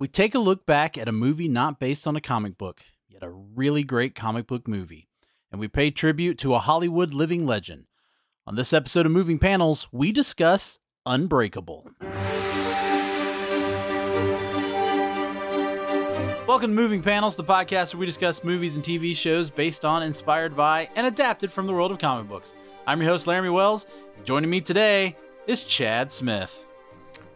We take a look back at a movie not based on a comic book, yet a really great comic book movie, and we pay tribute to a Hollywood living legend. On this episode of Moving Panels, we discuss Unbreakable. Welcome to Moving Panels, the podcast where we discuss movies and TV shows based on, inspired by, and adapted from the world of comic books. I'm your host, Laramy Wells. Joining me today is Chad Smith.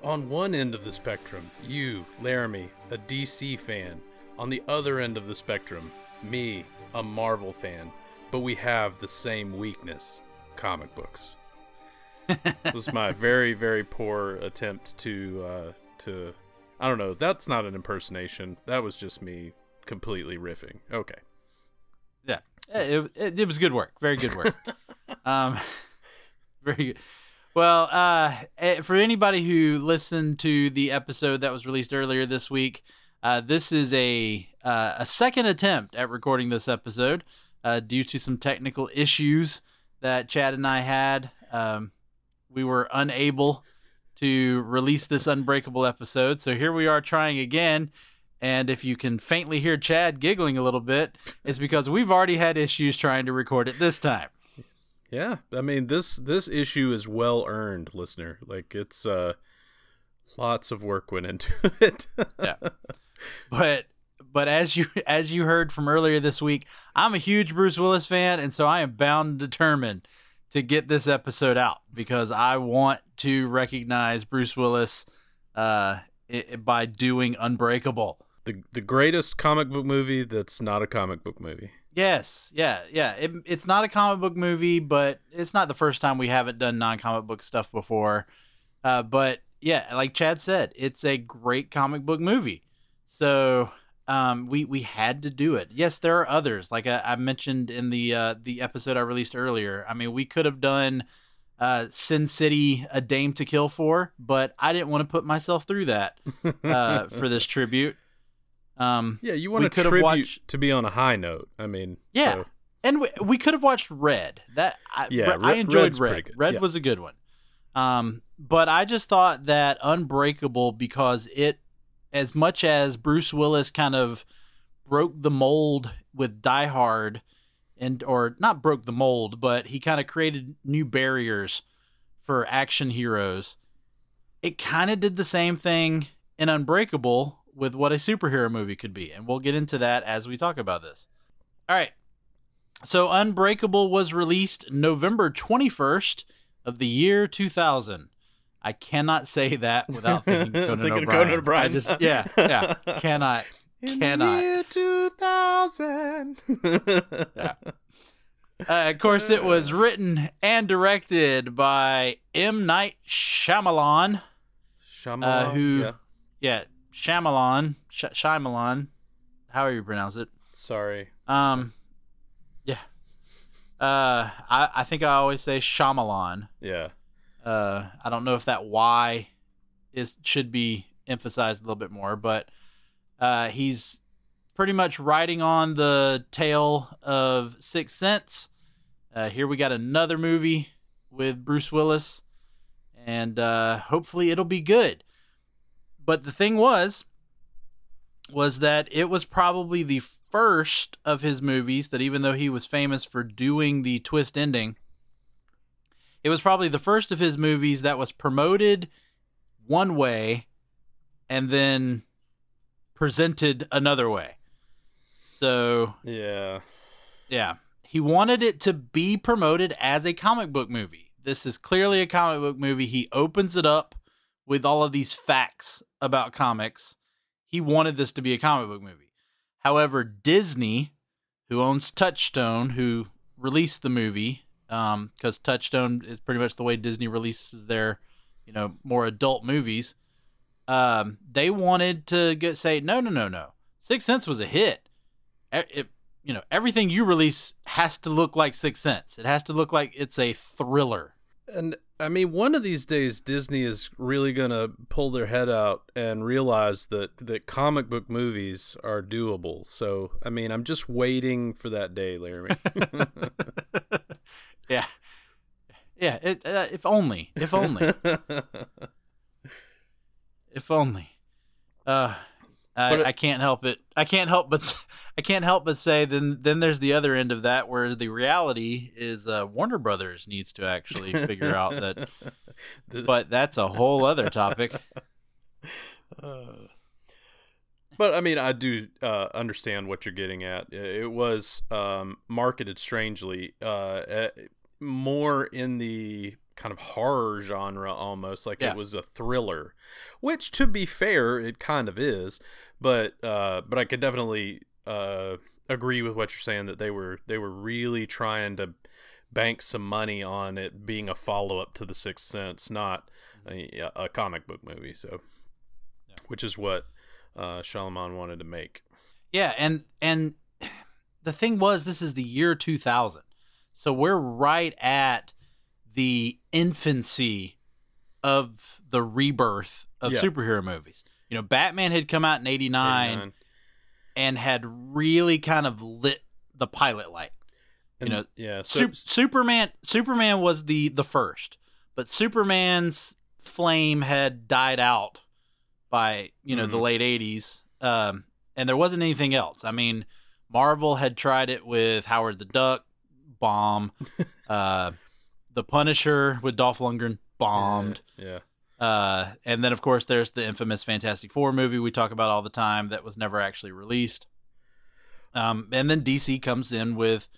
On one end of the spectrum, you, Laramy, a DC fan. On the other end of the spectrum, me, a Marvel fan. But we have the same weakness comic books. this was my very, very poor attempt to, uh, to, I don't know, that's not an impersonation. That was just me completely riffing. Okay. Yeah, it, it, it was good work. Very good work. um, very good. Well, uh, eh, for anybody who listened to the episode that was released earlier this week, uh, this is a uh, a second attempt at recording this episode uh, due to some technical issues that Chad and I had. Um, we were unable to release this unbreakable episode, so here we are trying again. And if you can faintly hear Chad giggling a little bit, it's because we've already had issues trying to record it this time. Yeah, I mean this this issue is well earned, listener. Like it's uh lots of work went into it. yeah. But but as you as you heard from earlier this week, I'm a huge Bruce Willis fan and so I am bound and determined to get this episode out because I want to recognize Bruce Willis uh i by doing Unbreakable. The the greatest comic book movie that's not a comic book movie. Yes, yeah, yeah. It, it's not a comic book movie, but it's not the first time we haven't done non-comic book stuff before. Uh, but yeah, like Chad said, it's a great comic book movie. So um, we we had to do it. Yes, there are others, like I, I mentioned in the uh, the episode I released earlier. I mean, we could have done uh, Sin City, A Dame to Kill For, but I didn't want to put myself through that uh, for this tribute. Um, yeah, you want a tribute watched... to be on a high note. I mean, yeah, so. and we, we could have watched Red. That I, yeah, I enjoyed Red's Red. Red yeah. was a good one. Um, but I just thought that Unbreakable because it, as much as Bruce Willis kind of broke the mold with Die Hard, and or not broke the mold, but he kind of created new barriers for action heroes. It kind of did the same thing in Unbreakable with what a superhero movie could be. And we'll get into that as we talk about this. All right. So Unbreakable was released November 21st of the year 2000. I cannot say that without thinking Conan thinking O'Brien. Conan O'Brien. I just yeah, yeah, cannot In cannot. year 2000. yeah. Uh, of course, it was written and directed by M. Night Shyamalan. Shyamalan, uh, who, yeah. yeah, Shyamalan, Sh- Shyamalan, however you pronounce it. Sorry. Um, yeah. Uh, I I think I always say Shyamalan. Yeah. Uh, I don't know if that Y is should be emphasized a little bit more, but uh, he's pretty much riding on the tail of Sixth Sense. Uh, here we got another movie with Bruce Willis, and uh, hopefully it'll be good. But the thing was, was that it was probably the first of his movies that, even though he was famous for doing the twist ending, it was probably the first of his movies that was promoted one way and then presented another way. So, yeah. Yeah. He wanted it to be promoted as a comic book movie. This is clearly a comic book movie. He opens it up with all of these facts about comics. He wanted this to be a comic book movie. However, Disney, who owns Touchstone, who released the movie, because um, Touchstone is pretty much the way Disney releases their, you know, more adult movies. Um, they wanted to get say no, no, no, no. Sixth Sense was a hit. It, it, you know, everything you release has to look like Sixth Sense. It has to look like it's a thriller. And I mean, one of these days, Disney is really gonna pull their head out and realize that that comic book movies are doable. So, I mean, I'm just waiting for that day, Laramy. yeah, yeah. It, uh, if only, if only, if only. Uh, I, it, I, can't help it. I can't help but I can't help but say then then there's the other end of that where the reality is uh, Warner Brothers needs to actually figure out that. but that's a whole other topic. Uh, but I mean, I do uh, understand what you're getting at. It was um, marketed strangely, uh, more in the kind of horror genre almost like yeah. it was a thriller which to be fair it kind of is but uh but i could definitely uh agree with what you're saying that they were they were really trying to bank some money on it being a follow-up to the sixth sense not a, a comic book movie so yeah. which is what uh Shyamalan wanted to make yeah and and the thing was this is the year 2000 so we're right at the infancy of the rebirth of yeah. superhero movies. You know, Batman had come out in 89, 89, and had really kind of lit the pilot light. And, you know, yeah, so, Su- Superman Superman was the the first, but Superman's flame had died out by, you know, mm-hmm. the late 80s. Um, and there wasn't anything else. I mean, Marvel had tried it with Howard the Duck, bomb. uh, the Punisher with Dolph Lundgren bombed. Yeah. yeah. Uh, and then of course there's the infamous Fantastic Four movie we talk about all the time that was never actually released. Um, and then DC comes in with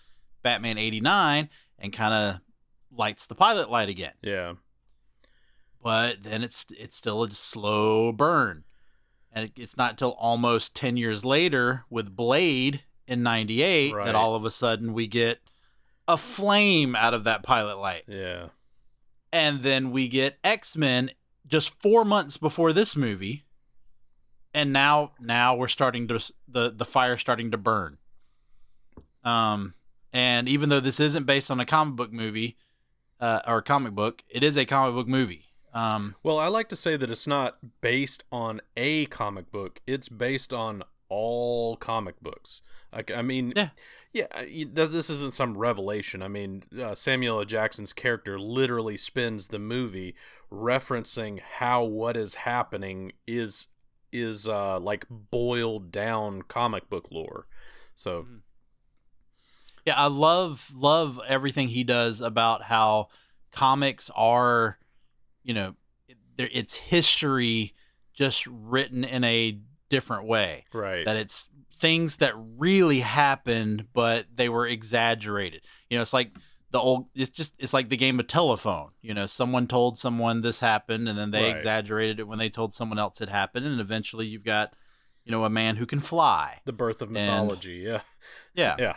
Batman '89 and kind of lights the pilot light again. Yeah. But then it's it's still a slow burn, and it, it's not until almost ten years later with Blade in '98 right. that all of a sudden we get a flame out of that pilot light. Yeah. And then we get X-Men just 4 months before this movie. And now now we're starting to the the fire starting to burn. Um and even though this isn't based on a comic book movie uh, or comic book, it is a comic book movie. Um, well, I like to say that it's not based on a comic book; it's based on all comic books. Like, I mean, yeah. Yeah, this isn't some revelation. I mean, uh, Samuel L. Jackson's character literally spends the movie referencing how what is happening is is uh, like boiled down comic book lore. So, mm-hmm. yeah, I love love everything he does about how comics are, you know, it's history just written in a different way. Right. That it's things that really happened, but they were exaggerated. You know, it's like the old. It's just it's like the game of telephone. You know, someone told someone this happened, and then they right. exaggerated it when they told someone else it happened, and eventually you've got, you know, a man who can fly. The birth of mythology. And, yeah. Yeah.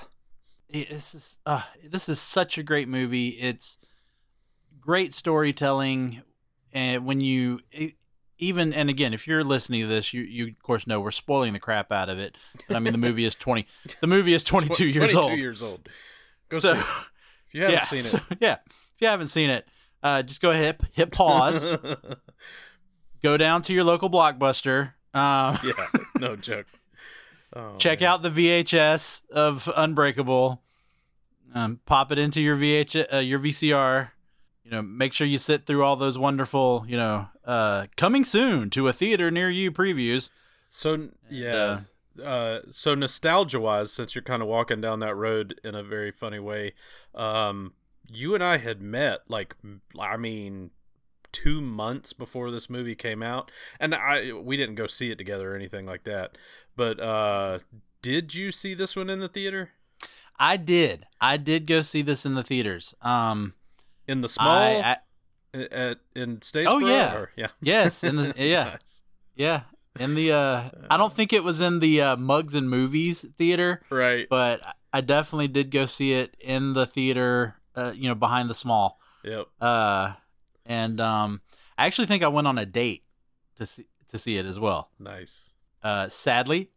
Yeah. This is uh, this is such a great movie. It's great storytelling, and when you it, even and again, if you're listening to this, you you of course know we're spoiling the crap out of it. But I mean, the movie is twenty. The movie is twenty two years 22 old. years old. Go so, see it. If you haven't yeah, seen it, so, yeah. If you haven't seen it, uh, just go ahead, hit pause, go down to your local blockbuster. Um, yeah, no joke. Oh, check man. out the VHS of Unbreakable. Um, pop it into your VH uh, your VCR you know, make sure you sit through all those wonderful, you know, uh, coming soon to a theater near you previews. So yeah, uh, uh, so nostalgia wise, since you're kind of walking down that road in a very funny way, um, you and I had met like, I mean, two months before this movie came out, and I we didn't go see it together or anything like that. But uh, did you see this one in the theater? I did. I did go see this in the theaters. Um, in the small I, I, at in Statesboro? Oh yeah, or, yeah, yes, in the yeah, nice. yeah, in the. uh I don't think it was in the uh, Mugs and Movies theater, right? But I definitely did go see it in the theater, uh, you know, behind the small. Yep. Uh, and um, I actually think I went on a date to see to see it as well. Nice. Uh, sadly,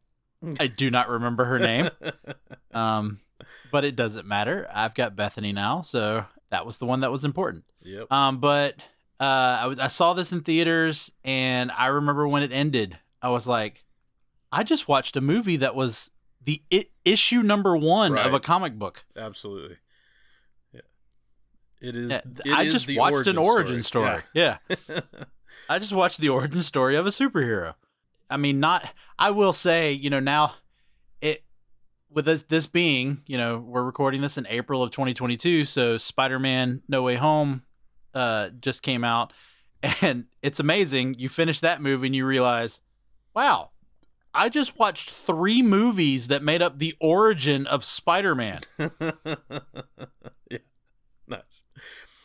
I do not remember her name. um, but it doesn't matter. I've got Bethany now, so that was the one that was important. Yep. Um, but uh, I was I saw this in theaters, and I remember when it ended, I was like, I just watched a movie that was the I- issue number one right. of a comic book. Absolutely. Yeah. It is. It I is just watched an origin story. story. Yeah. yeah. I just watched the origin story of a superhero. I mean, not. I will say, you know, now with this this being, you know, we're recording this in April of 2022, so Spider-Man: No Way Home uh, just came out, and it's amazing. You finish that movie and you realize, wow, I just watched three movies that made up the origin of Spider-Man. yeah, nice.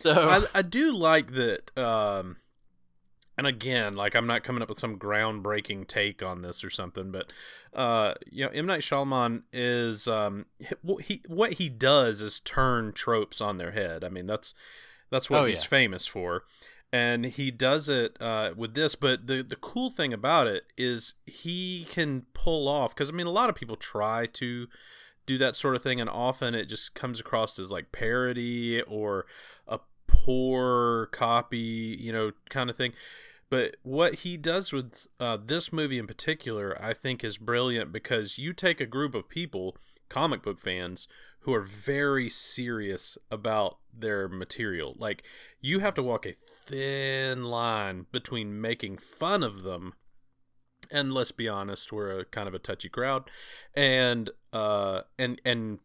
So I, I do like that. Um, and again, like I'm not coming up with some groundbreaking take on this or something, but uh, you know, M Night Shyamalan is um, he what he does is turn tropes on their head. I mean, that's that's what oh, he's yeah. famous for, and he does it uh, with this. But the the cool thing about it is he can pull off because I mean, a lot of people try to do that sort of thing, and often it just comes across as like parody or a poor copy, you know, kind of thing but what he does with uh, this movie in particular, I think, is brilliant because you take a group of people, comic book fans, who are very serious about their material. Like, you have to walk a thin line between making fun of them and let's be honest, we're a kind of a touchy crowd, and uh, and and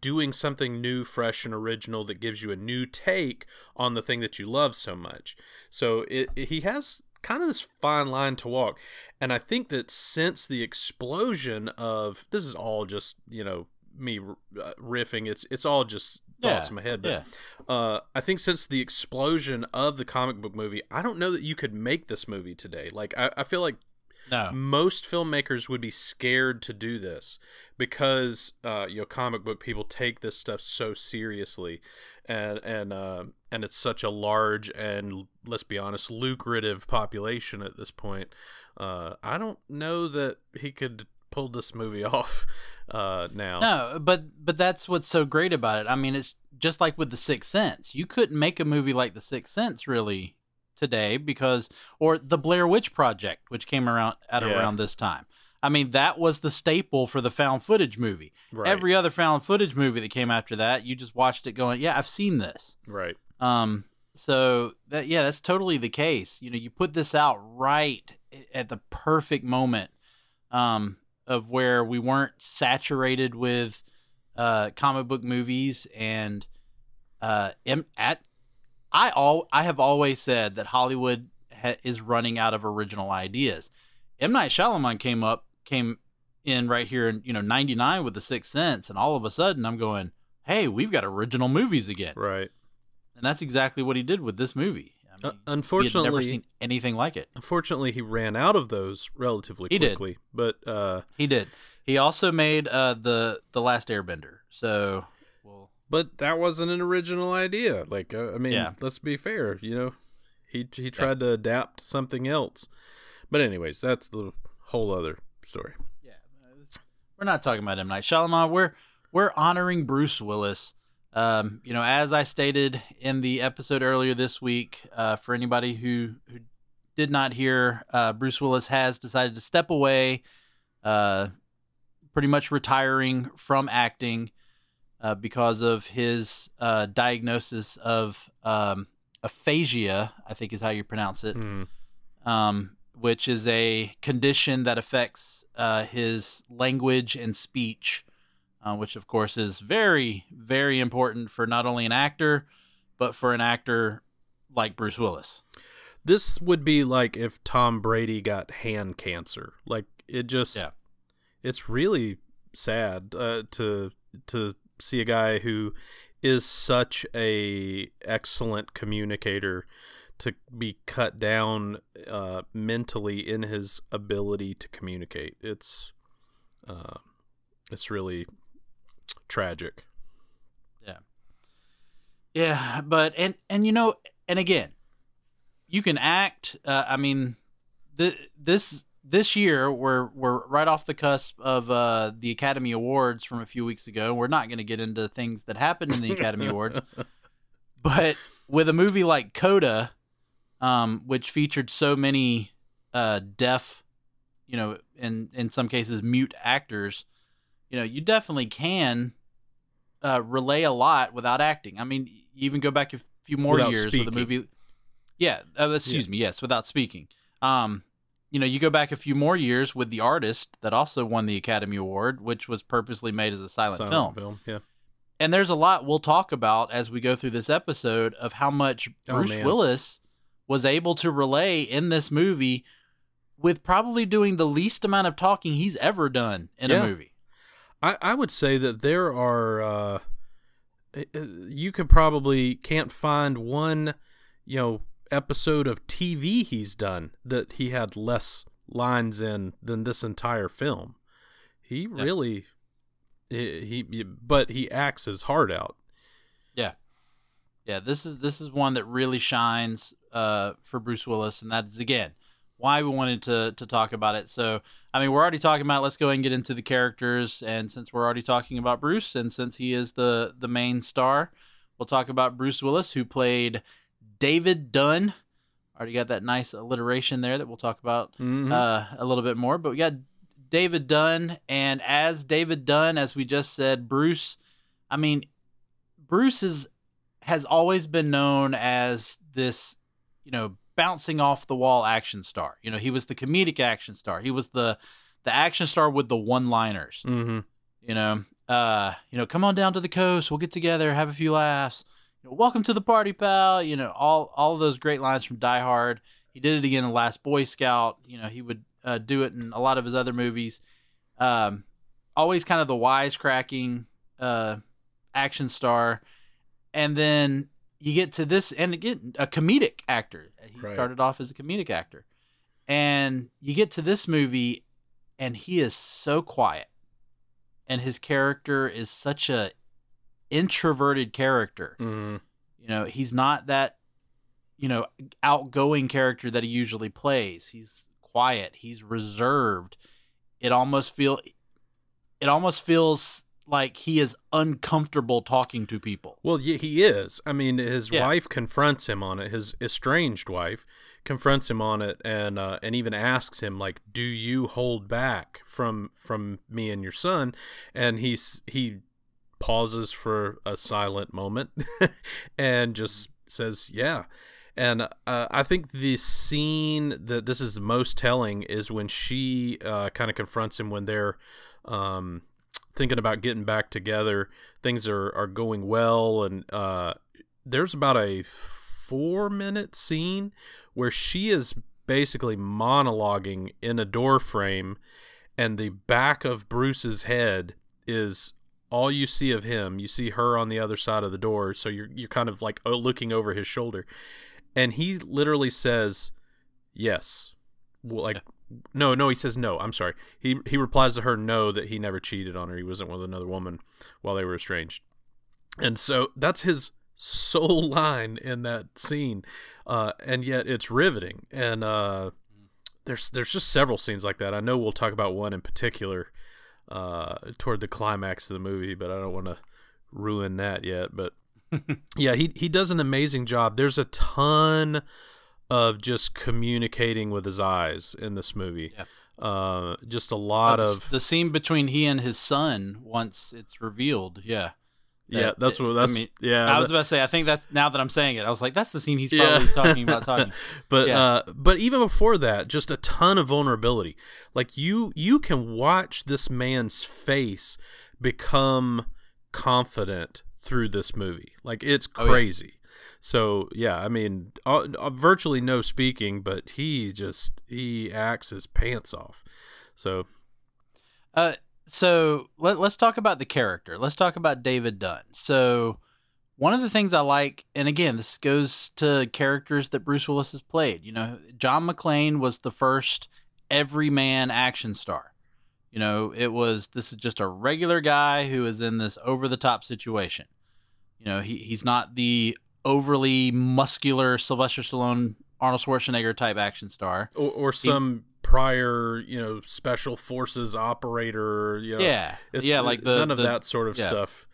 doing something new, fresh, and original that gives you a new take on the thing that you love so much. So it, it, he has kind of this fine line to walk. And I think that since the explosion of this is all just, you know, me uh, riffing, it's it's all just thoughts yeah, in my head. But yeah. uh, I think since the explosion of the comic book movie, I don't know that you could make this movie today. Like I, I feel like no. Most filmmakers would be scared to do this because uh, you know comic book people take this stuff so seriously, and and uh, and it's such a large and let's be honest lucrative population at this point. Uh, I don't know that he could pull this movie off uh, now. No, but but that's what's so great about it. I mean, it's just like with the Sixth Sense. You couldn't make a movie like the Sixth Sense really today because or the Blair Witch Project, which came around at yeah. around this time. I mean, that was the staple for the found footage movie. Right. Every other found footage movie that came after that, you just watched it going, "Yeah, I've seen this." Right. Um. So that yeah, that's totally the case. You know, you put this out right at the perfect moment, um, of where we weren't saturated with, uh, comic book movies and, uh, at I all I have always said that Hollywood ha- is running out of original ideas. M Night Shyamalan came up came in right here in you know 99 with the Sixth Sense and all of a sudden I'm going, "Hey, we've got original movies again." Right. And that's exactly what he did with this movie. I mean, uh, unfortunately, never seen anything like it. Unfortunately, he ran out of those relatively he quickly. Did. But uh, he did. He also made uh, the the Last Airbender. So but that wasn't an original idea. Like, uh, I mean, yeah. let's be fair. You know, he he tried yeah. to adapt something else. But anyways, that's the whole other story. Yeah, we're not talking about M Night Shyamalan. We're we're honoring Bruce Willis. Um, you know, as I stated in the episode earlier this week, uh, for anybody who who did not hear, uh, Bruce Willis has decided to step away, uh, pretty much retiring from acting uh, because of his uh, diagnosis of um, aphasia, I think is how you pronounce it, mm. um, which is a condition that affects uh, his language and speech, uh, which of course is very, very important for not only an actor, but for an actor like Bruce Willis. This would be like if Tom Brady got hand cancer. Like it just, yeah. it's really sad uh, to to see a guy who is such a excellent communicator to be cut down uh, mentally in his ability to communicate. It's uh, it's really tragic. Yeah. Yeah, but and and you know, and again, you can act. Uh, I mean, the this this year we're we're right off the cusp of uh, the Academy Awards from a few weeks ago. We're not going to get into things that happened in the Academy Awards, but with a movie like Coda, um, which featured so many uh, deaf, you know, in in some cases mute actors, you know, you definitely can uh, relay a lot without acting. I mean, even go back a few more without years speaking. with the movie. Yeah, uh, excuse yeah. me. Yes, without speaking. Um, you know, you go back a few more years with The Artist that also won the Academy Award, which was purposely made as a silent, silent film. film. Yeah. And there's a lot we'll talk about as we go through this episode of how much oh, Bruce oh, Willis was able to relay in this movie with probably doing the least amount of talking he's ever done in yeah. a movie. I, I would say that there are uh, you could probably can't find one, you know, episode of TV he's done that he had less lines in than this entire film. He yeah. really he, he but he acts his heart out. Yeah. Yeah, this is this is one that really shines uh, for Bruce Willis and that's again why we wanted to to talk about it. So, I mean, we're already talking about. Let's go and get into the characters. And since we're already talking about Bruce, and since he is the the main star, we'll talk about Bruce Willis, who played David Dunn. Already got that nice alliteration there that we'll talk about mm-hmm. uh, a little bit more. But we got David Dunn, and as David Dunn, as we just said, Bruce. I mean, Bruce is has always been known as this, you know, bouncing off the wall action star. You know, he was the comedic action star. He was the the action star with the one liners. Mm-hmm. You know, uh, you know, come on down to the coast. We'll get together, have a few laughs know, welcome to the party, pal. You know, all all of those great lines from Die Hard. He did it again in Last Boy Scout. You know, he would uh, do it in a lot of his other movies. Um, always kind of the wisecracking uh, action star, and then you get to this, and again, a comedic actor. He right. started off as a comedic actor, and you get to this movie, and he is so quiet, and his character is such a introverted character. Mm-hmm. You know, he's not that you know outgoing character that he usually plays. He's quiet. He's reserved. It almost feel it almost feels like he is uncomfortable talking to people. Well, yeah, he is. I mean, his yeah. wife confronts him on it. His estranged wife confronts him on it, and uh, and even asks him like, "Do you hold back from from me and your son?" And he's he pauses for a silent moment and just says, "Yeah." And uh, I think the scene that this is most telling is when she uh, kind of confronts him when they're um, thinking about getting back together. Things are, are going well, and uh, there's about a four minute scene where she is basically monologuing in a door frame, and the back of Bruce's head is all you see of him, you see her on the other side of the door, so you're you're kind of like uh, looking over his shoulder, and he literally says, "Yes," well, like. No, no, he says no. I'm sorry. He he replies to her no that he never cheated on her. He wasn't with another woman while they were estranged. And so that's his sole line in that scene. Uh, and yet it's riveting. And uh, there's there's just several scenes like that. I know we'll talk about one in particular uh, toward the climax of the movie, but I don't want to ruin that yet. But yeah, he he does an amazing job. There's a ton of just communicating with his eyes in this movie. Yeah. Uh, just a lot of the scene between he and his son once it's revealed. Yeah, yeah, that's what that's. I mean, yeah, I was about to say. I think that's now that I'm saying it. I was like, that's the scene he's probably yeah. talking about talking. but yeah. uh, but even before that, just a ton of vulnerability. Like you, you can watch this man's face become confident through this movie. Like it's crazy. Oh, yeah. So yeah, I mean, uh, uh, virtually no speaking, but he just he acts his pants off. So, uh, so let, us talk about the character. Let's talk about David Dunn. So one of the things I like, and again, this goes to characters that Bruce Willis has played. You know, John McClane was the first everyman action star. You know, it was this is just a regular guy who is in this over the top situation. You know, he he's not the overly muscular Sylvester Stallone, Arnold Schwarzenegger type action star, or, or some prior, you know, special forces operator. You know, yeah, yeah, like the none of the, that sort of yeah. stuff.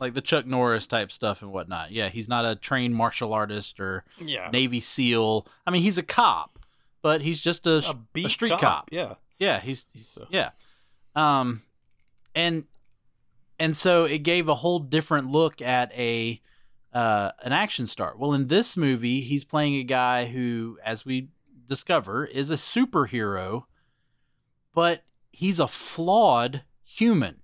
Like the Chuck Norris type stuff and whatnot. Yeah, he's not a trained martial artist or yeah. Navy SEAL. I mean, he's a cop, but he's just a, a, a street cop. cop. Yeah, yeah, he's, he's so. yeah, um, and and so it gave a whole different look at a uh, an action star. Well, in this movie, he's playing a guy who, as we discover is a superhero, but he's a flawed human.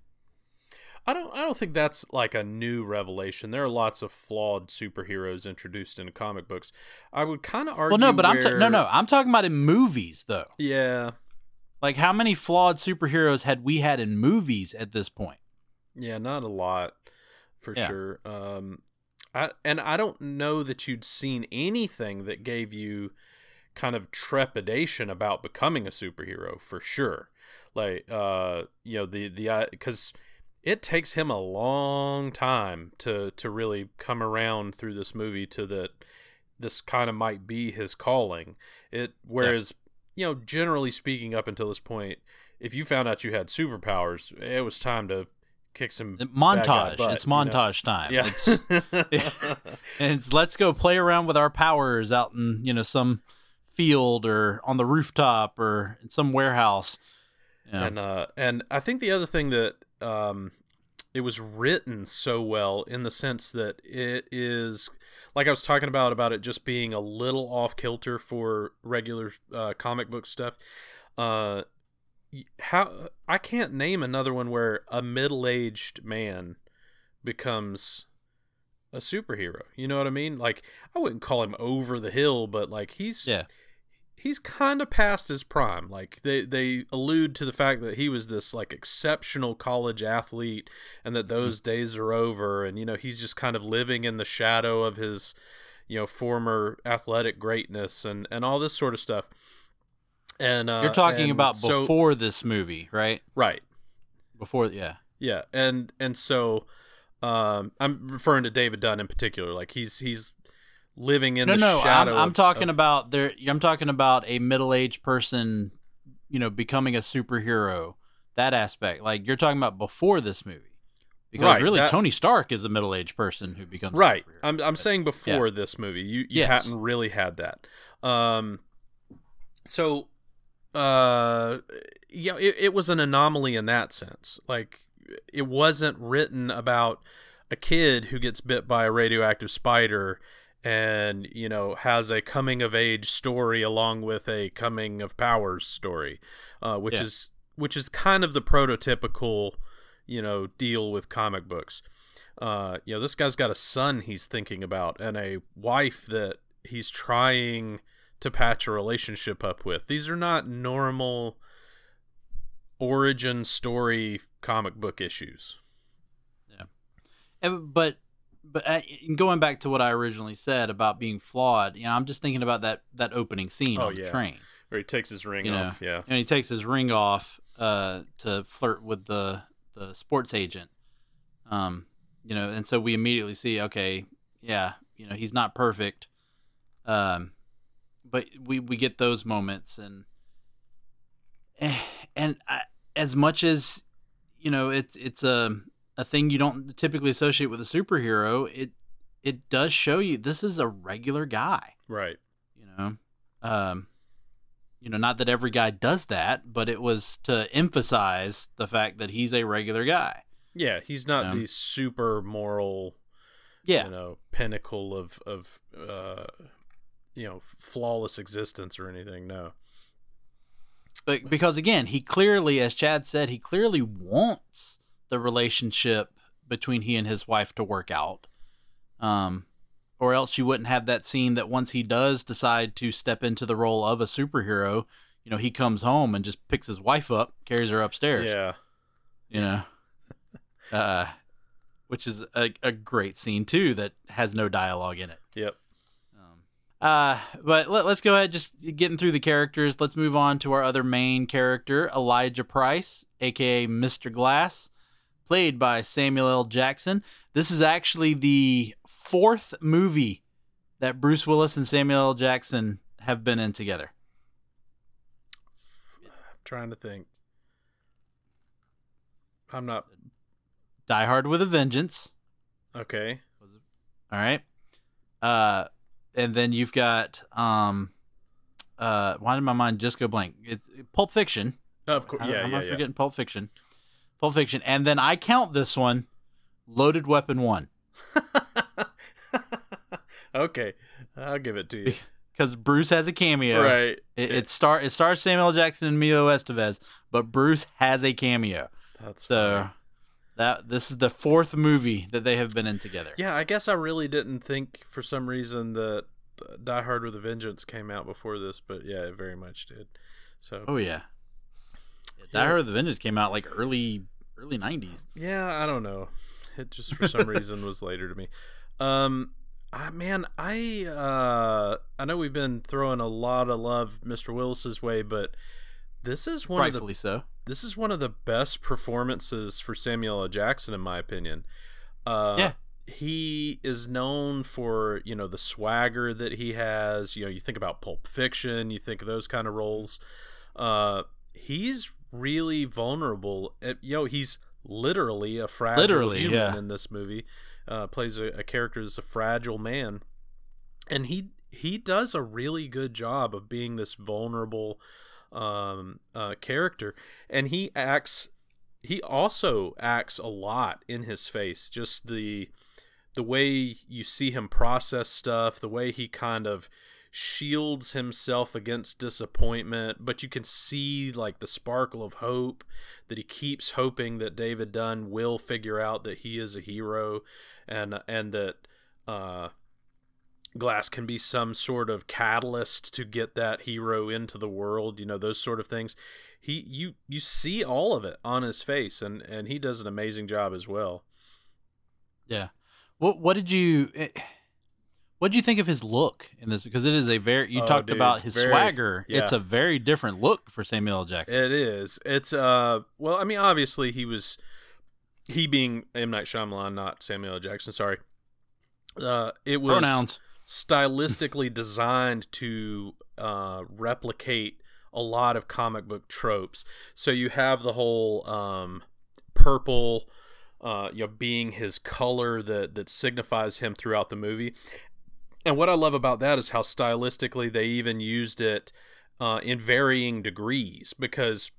I don't I don't think that's like a new revelation. There are lots of flawed superheroes introduced into comic books. I would kind of argue. Well, no, but where... I'm ta- no, no. I'm talking about in movies, though. Yeah. Like how many flawed superheroes had we had in movies at this point? Yeah, not a lot, for yeah. sure. Um, I and I don't know that you'd seen anything that gave you kind of trepidation about becoming a superhero for sure. Like, uh, you know, the the because. Uh, it takes him a long time to to really come around through this movie to that this kind of might be his calling. It whereas yeah. you know generally speaking up until this point, if you found out you had superpowers, it was time to kick some montage. Butt, it's montage know? time. Yeah. It's, it's let's go play around with our powers out in you know some field or on the rooftop or in some warehouse. Yeah. And uh, and I think the other thing that um, it was written so well in the sense that it is like I was talking about about it just being a little off kilter for regular uh, comic book stuff. Uh, how I can't name another one where a middle-aged man becomes a superhero. You know what I mean? Like I wouldn't call him over the hill, but like he's yeah he's kind of past his prime. Like they they allude to the fact that he was this like exceptional college athlete and that those mm-hmm. days are over and you know he's just kind of living in the shadow of his you know former athletic greatness and and all this sort of stuff. And uh, you're talking and about so, before this movie, right? Right. Before, yeah, yeah, and and so um, I'm referring to David Dunn in particular. Like he's he's living in no, the no, shadow. I'm, I'm of, talking of, about there. I'm talking about a middle-aged person, you know, becoming a superhero. That aspect, like you're talking about before this movie, because right, really that, Tony Stark is a middle-aged person who becomes right. I'm I'm saying before yeah. this movie, you you yes. hadn't really had that. Um, so, uh, yeah, it, it was an anomaly in that sense. Like it wasn't written about a kid who gets bit by a radioactive spider and you know has a coming of age story along with a coming of powers story uh, which yeah. is which is kind of the prototypical you know deal with comic books. Uh, you know this guy's got a son he's thinking about and a wife that he's trying to patch a relationship up with. These are not normal origin story comic book issues. Yeah. And, but but uh, going back to what I originally said about being flawed, you know, I'm just thinking about that that opening scene oh, on the train. Where he takes his ring you off, know, yeah, and he takes his ring off uh, to flirt with the the sports agent, um, you know, and so we immediately see, okay, yeah, you know, he's not perfect, um, but we we get those moments and and I, as much as you know, it's it's a a thing you don't typically associate with a superhero, it it does show you this is a regular guy. Right. You know. Um you know, not that every guy does that, but it was to emphasize the fact that he's a regular guy. Yeah, he's not you know? the super moral yeah. you know, pinnacle of of uh you know, flawless existence or anything, no. But because again, he clearly as Chad said, he clearly wants the relationship between he and his wife to work out. Um, or else you wouldn't have that scene that once he does decide to step into the role of a superhero, you know, he comes home and just picks his wife up, carries her upstairs. Yeah. You know, uh, which is a, a great scene too that has no dialogue in it. Yep. Um, uh, but let, us go ahead, just getting through the characters. Let's move on to our other main character, Elijah Price, aka Mr. Glass played by Samuel L. Jackson. This is actually the fourth movie that Bruce Willis and Samuel L. Jackson have been in together. I'm trying to think. I'm not. Die Hard with a Vengeance. Okay. All right. Uh, and then you've got um, uh, why did my mind just go blank? It's Pulp Fiction. Of course, yeah, How, yeah, am I yeah. forgetting Pulp Fiction? Pulp Fiction, and then I count this one, Loaded Weapon One. okay, I'll give it to you because Bruce has a cameo. Right. It, it star it stars Samuel Jackson and Emilio Estevez, but Bruce has a cameo. That's so. Funny. That this is the fourth movie that they have been in together. Yeah, I guess I really didn't think for some reason that uh, Die Hard with a Vengeance came out before this, but yeah, it very much did. So. Oh yeah. Yeah Hard with a Vengeance came out like early early '90s. Yeah, I don't know. It just for some reason was later to me. Um, I, man, I uh, I know we've been throwing a lot of love Mr. Willis's way, but this is one rightfully of the, so. This is one of the best performances for Samuel L. Jackson, in my opinion. Uh, yeah, he is known for you know the swagger that he has. You know, you think about Pulp Fiction, you think of those kind of roles. Uh, he's really vulnerable. You know, he's literally a fragile literally, human yeah. in this movie. Uh, plays a, a character as a fragile man, and he he does a really good job of being this vulnerable um, uh, character, and he acts. He also acts a lot in his face. Just the the way you see him process stuff, the way he kind of shields himself against disappointment, but you can see like the sparkle of hope that he keeps hoping that David Dunn will figure out that he is a hero and and that uh, glass can be some sort of catalyst to get that hero into the world, you know, those sort of things. He you you see all of it on his face and and he does an amazing job as well. Yeah. What what did you it, eh, what do you think of his look in this? Because it is a very you oh, talked dude, about his very, swagger. Yeah. It's a very different look for Samuel L. Jackson. It is. It's uh well, I mean, obviously he was he being M Night Shyamalan, not Samuel L. Jackson. Sorry. Uh, it was pronouns stylistically designed to uh, replicate a lot of comic book tropes. So you have the whole um, purple, uh, you know, being his color that that signifies him throughout the movie, and what I love about that is how stylistically they even used it uh, in varying degrees because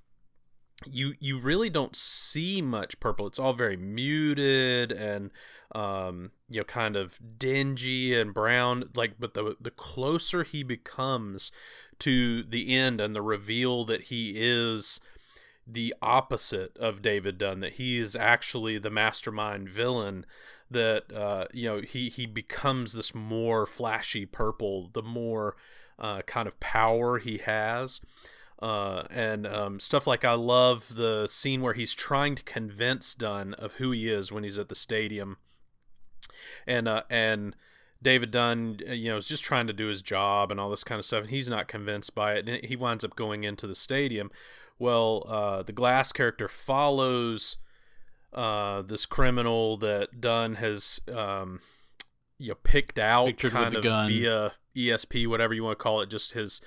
you you really don't see much purple. It's all very muted and um, you know kind of dingy and brown. Like, but the the closer he becomes to the end and the reveal that he is the opposite of David Dunn, that he is actually the mastermind villain that uh, you know he he becomes this more flashy purple the more uh, kind of power he has. Uh, and um, stuff like I love the scene where he's trying to convince Dunn of who he is when he's at the stadium. And uh, and David Dunn uh, you know is just trying to do his job and all this kind of stuff and he's not convinced by it and he winds up going into the stadium. Well uh, the glass character follows uh, this criminal that Dunn has um, you know, picked out Pictured kind of gun. via ESP, whatever you want to call it, just his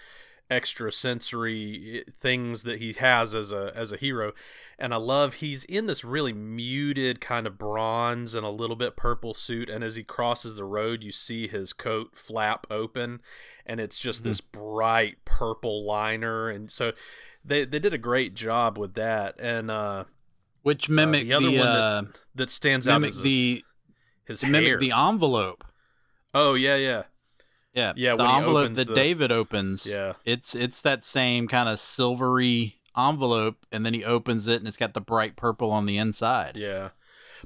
extra sensory eh, things that he has as a as a hero. And I love he's in this really muted kind of bronze and a little bit purple suit. And as he crosses the road, you see his coat flap open, and it's just mm-hmm. this bright purple liner. And so they they did a great job with that. And uh, which mimic uh, the other the, one that, uh, that stands out is the his mimic the envelope. Oh yeah, yeah, yeah, yeah. The envelope that the... David opens. Yeah, it's it's that same kind of silvery envelope, and then he opens it, and it's got the bright purple on the inside. Yeah.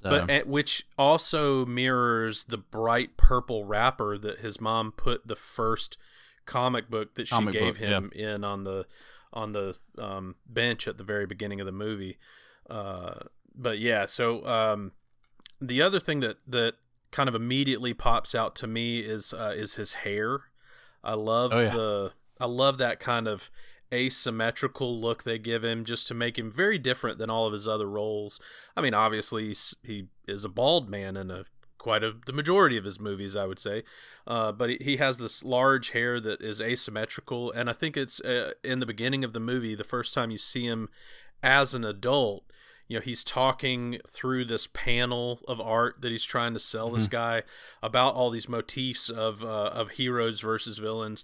So. But at, which also mirrors the bright purple wrapper that his mom put the first comic book that she comic gave book, him yeah. in on the on the um, bench at the very beginning of the movie. Uh, but yeah, so um, the other thing that that kind of immediately pops out to me is uh, is his hair. I love oh, yeah. the I love that kind of asymmetrical look they give him just to make him very different than all of his other roles. I mean, obviously he is a bald man in a quite a the majority of his movies, I would say. Uh, but he has this large hair that is asymmetrical, and I think it's uh, in the beginning of the movie, the first time you see him as an adult, you know he's talking through this panel of art that he's trying to sell mm-hmm. this guy about all these motifs of uh, of heroes versus villains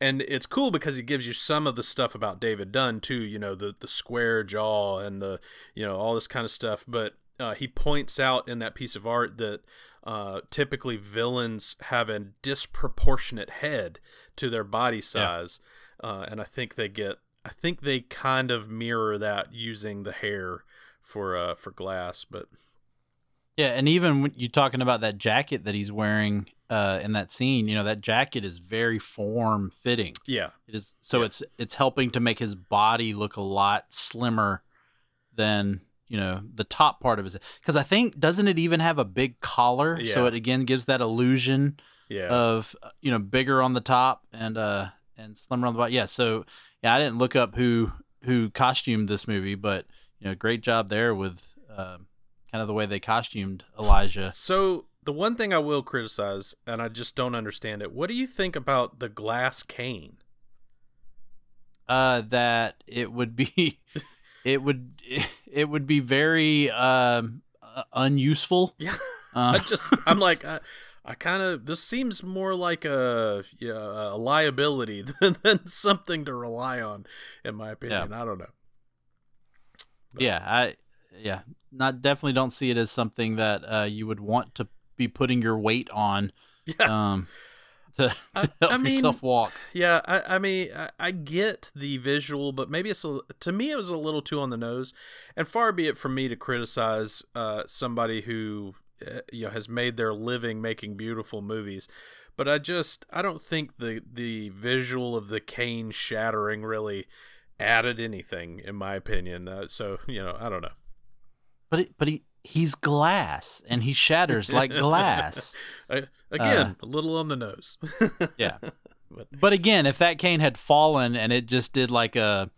and it's cool because he gives you some of the stuff about David Dunn too you know the the square jaw and the you know all this kind of stuff but uh, he points out in that piece of art that uh, typically villains have a disproportionate head to their body size, yeah. uh, and I think they get. I think they kind of mirror that using the hair for uh for glass, but yeah, and even when you're talking about that jacket that he's wearing uh, in that scene, you know that jacket is very form fitting. Yeah, it is. So yeah. it's it's helping to make his body look a lot slimmer than you know the top part of his. Because I think doesn't it even have a big collar? Yeah. So it again gives that illusion yeah. of you know bigger on the top and uh and slimmer on the bottom. Yeah. So yeah, I didn't look up who who costumed this movie, but you know, great job there with. Uh, kind of the way they costumed Elijah. So the one thing I will criticize, and I just don't understand it. What do you think about the glass cane? Uh, that it would be, it would, it would be very um uh, unuseful. Yeah, uh, I just, I'm like, I, I kind of this seems more like a yeah, a liability than, than something to rely on, in my opinion. Yeah. I don't know. But. Yeah, I yeah, not definitely don't see it as something that uh, you would want to be putting your weight on. Yeah. Um, to, to I, help I mean, yourself walk. Yeah, I, I mean, I, get the visual, but maybe it's a, to me it was a little too on the nose. And far be it from me to criticize uh, somebody who uh, you know has made their living making beautiful movies, but I just I don't think the the visual of the cane shattering really added anything in my opinion. Uh, so you know, I don't know. But it, but he he's glass and he shatters like glass. again, uh, a little on the nose. yeah. But, but again, if that cane had fallen and it just did like a,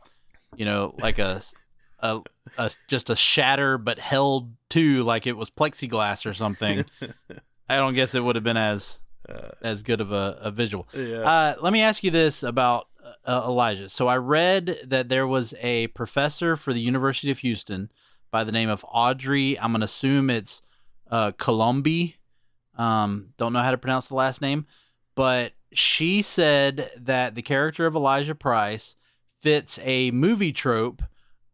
you know, like a, a, a just a shatter but held to like it was plexiglass or something, I don't guess it would have been as uh, as good of a, a visual. Yeah. Uh, let me ask you this about uh, Elijah. So I read that there was a professor for the University of Houston by the name of Audrey. I'm gonna assume it's uh, Colombi. Um, don't know how to pronounce the last name, but she said that the character of Elijah Price fits a movie trope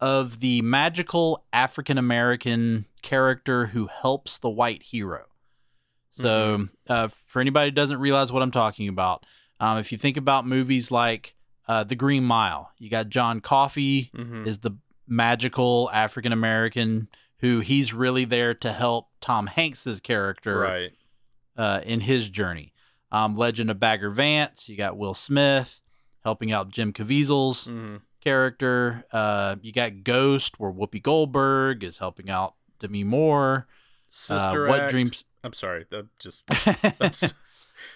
of the magical African American character who helps the white hero. So, mm-hmm. uh, for anybody who doesn't realize what I'm talking about, um, if you think about movies like uh, The Green Mile, you got John Coffey mm-hmm. is the magical African American who he's really there to help Tom Hanks's character right. uh, in his journey. Um, Legend of Bagger Vance, you got Will Smith helping out Jim Caviezel's mm-hmm. character. Uh, you got Ghost, where Whoopi Goldberg is helping out Demi Moore. Sister uh, What Act. Dreams? I'm sorry, that just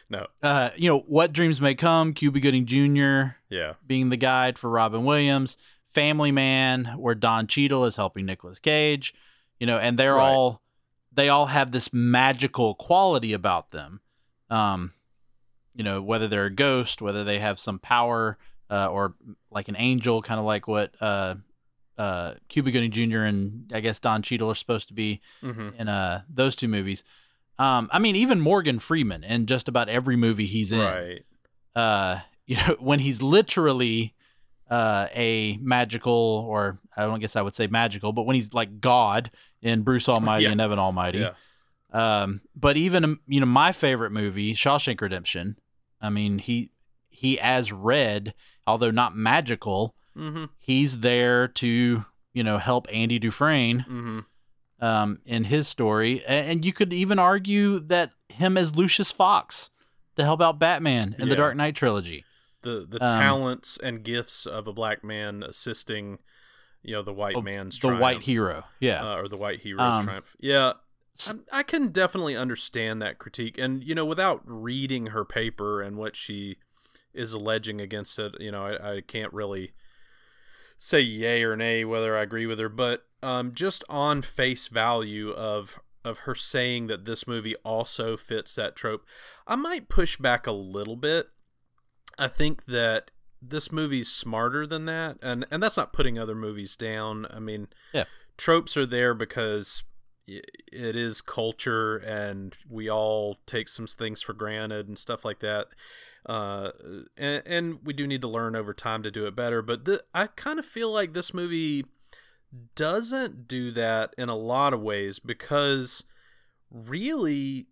no. Uh, you know what dreams may come. Cuba Gooding Jr. Yeah, being the guide for Robin Williams. Family Man, where Don Cheadle is helping Nicolas Cage, you know, and they're right. all they all have this magical quality about them. Um, you know, whether they're a ghost, whether they have some power, uh, or like an angel, kind of like what uh, uh, Cuba Gooding Jr. and I guess Don Cheadle are supposed to be mm-hmm. in uh, those two movies. Um, I mean, even Morgan Freeman in just about every movie he's in. Right. Uh, you know, when he's literally uh, a magical, or I don't guess I would say magical, but when he's like God in Bruce Almighty yeah. and Evan Almighty. Yeah. Um, but even you know my favorite movie, Shawshank Redemption. I mean he he as Red, although not magical, mm-hmm. he's there to you know help Andy Dufresne mm-hmm. Um, in his story, and you could even argue that him as Lucius Fox to help out Batman in yeah. the Dark Knight trilogy. The the um, talents and gifts of a black man assisting, you know, the white oh, man's the triumph, white hero, yeah, uh, or the white hero's um, triumph. Yeah, I, I can definitely understand that critique, and you know, without reading her paper and what she is alleging against it, you know, I, I can't really say yay or nay whether I agree with her, but um, just on face value of of her saying that this movie also fits that trope, I might push back a little bit I think that this movie's smarter than that, and and that's not putting other movies down. I mean, yeah, tropes are there because it is culture, and we all take some things for granted and stuff like that. Uh, and, and we do need to learn over time to do it better. But th- I kind of feel like this movie doesn't do that in a lot of ways because really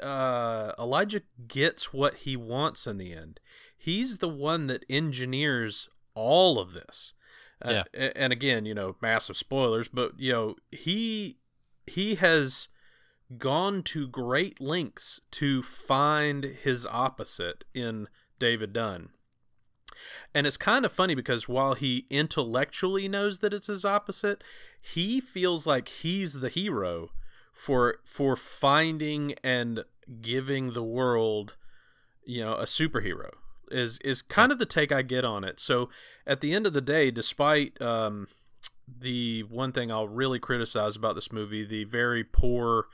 uh, Elijah gets what he wants in the end. He's the one that engineers all of this. Uh, yeah. and again, you know, massive spoilers, but you know, he he has gone to great lengths to find his opposite in David Dunn. And it's kind of funny because while he intellectually knows that it's his opposite, he feels like he's the hero for for finding and giving the world, you know, a superhero. Is is kind of the take I get on it. So at the end of the day, despite um, the one thing I'll really criticize about this movie, the very poor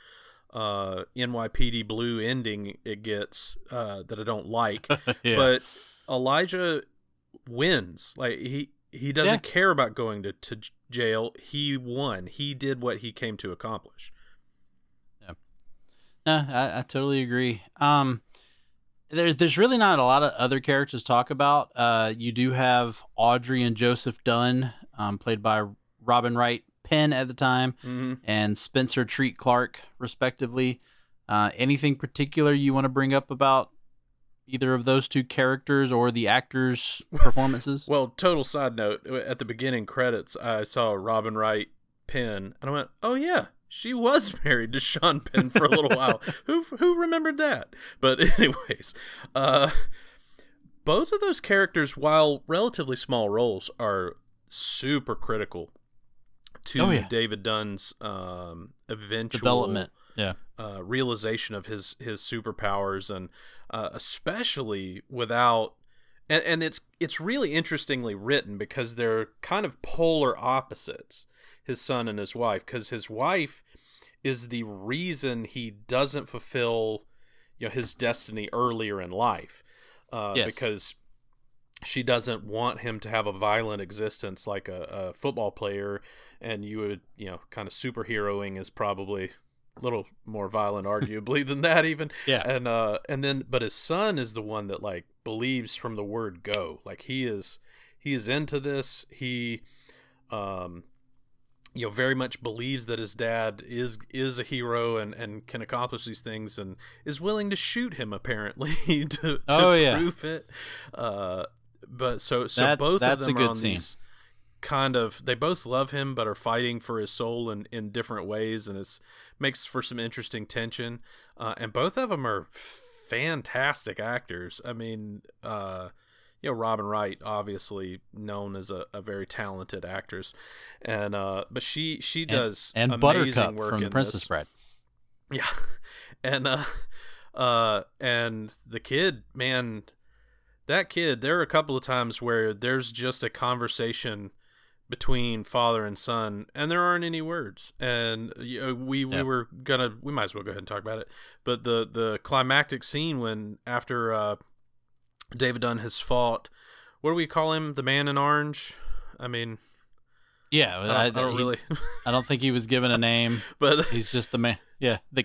uh, NYPD Blue ending it gets uh, that I don't like, yeah. but Elijah wins. Like he he doesn't yeah. care about going to, to jail. He won. He did what he came to accomplish. Yeah. No, I, I totally agree. Um there's there's really not a lot of other characters to talk about. Uh you do have Audrey and Joseph Dunn, um, played by Robin Wright Penn at the time, mm-hmm. and Spencer Treat Clark, respectively. Uh, anything particular you want to bring up about either of those two characters or the actors' performances? well, total side note: at the beginning credits, I saw Robin Wright Penn, and I went, "Oh yeah, she was married to Sean Penn for a little while. who who remembered that?" But anyways, uh, both of those characters, while relatively small roles, are super critical to oh, yeah. David Dunn's um, eventual development, yeah, uh, realization of his his superpowers, and uh, especially without. And, and it's it's really interestingly written because they're kind of polar opposites, his son and his wife. Because his wife is the reason he doesn't fulfill, you know, his destiny earlier in life, uh, yes. because she doesn't want him to have a violent existence like a, a football player and you would you know kind of superheroing is probably little more violent arguably than that even. Yeah. And uh and then but his son is the one that like believes from the word go. Like he is he is into this. He um you know very much believes that his dad is is a hero and and can accomplish these things and is willing to shoot him apparently to, to oh, yeah. prove it. Uh but so so that, both of them are on scene. these kind of they both love him but are fighting for his soul in, in different ways and it makes for some interesting tension. Uh, and both of them are fantastic actors. I mean uh, you know robin wright obviously known as a, a very talented actress. And uh, but she she does and, and buttercup from the princess this. bride. Yeah. And uh uh and the kid man that kid there are a couple of times where there's just a conversation between father and son, and there aren't any words. And we we yep. were gonna we might as well go ahead and talk about it. But the the climactic scene when after uh, David Dunn has fought, what do we call him? The Man in Orange. I mean, yeah, I don't, I, I don't he, really. I don't think he was given a name, but he's just the man. Yeah, the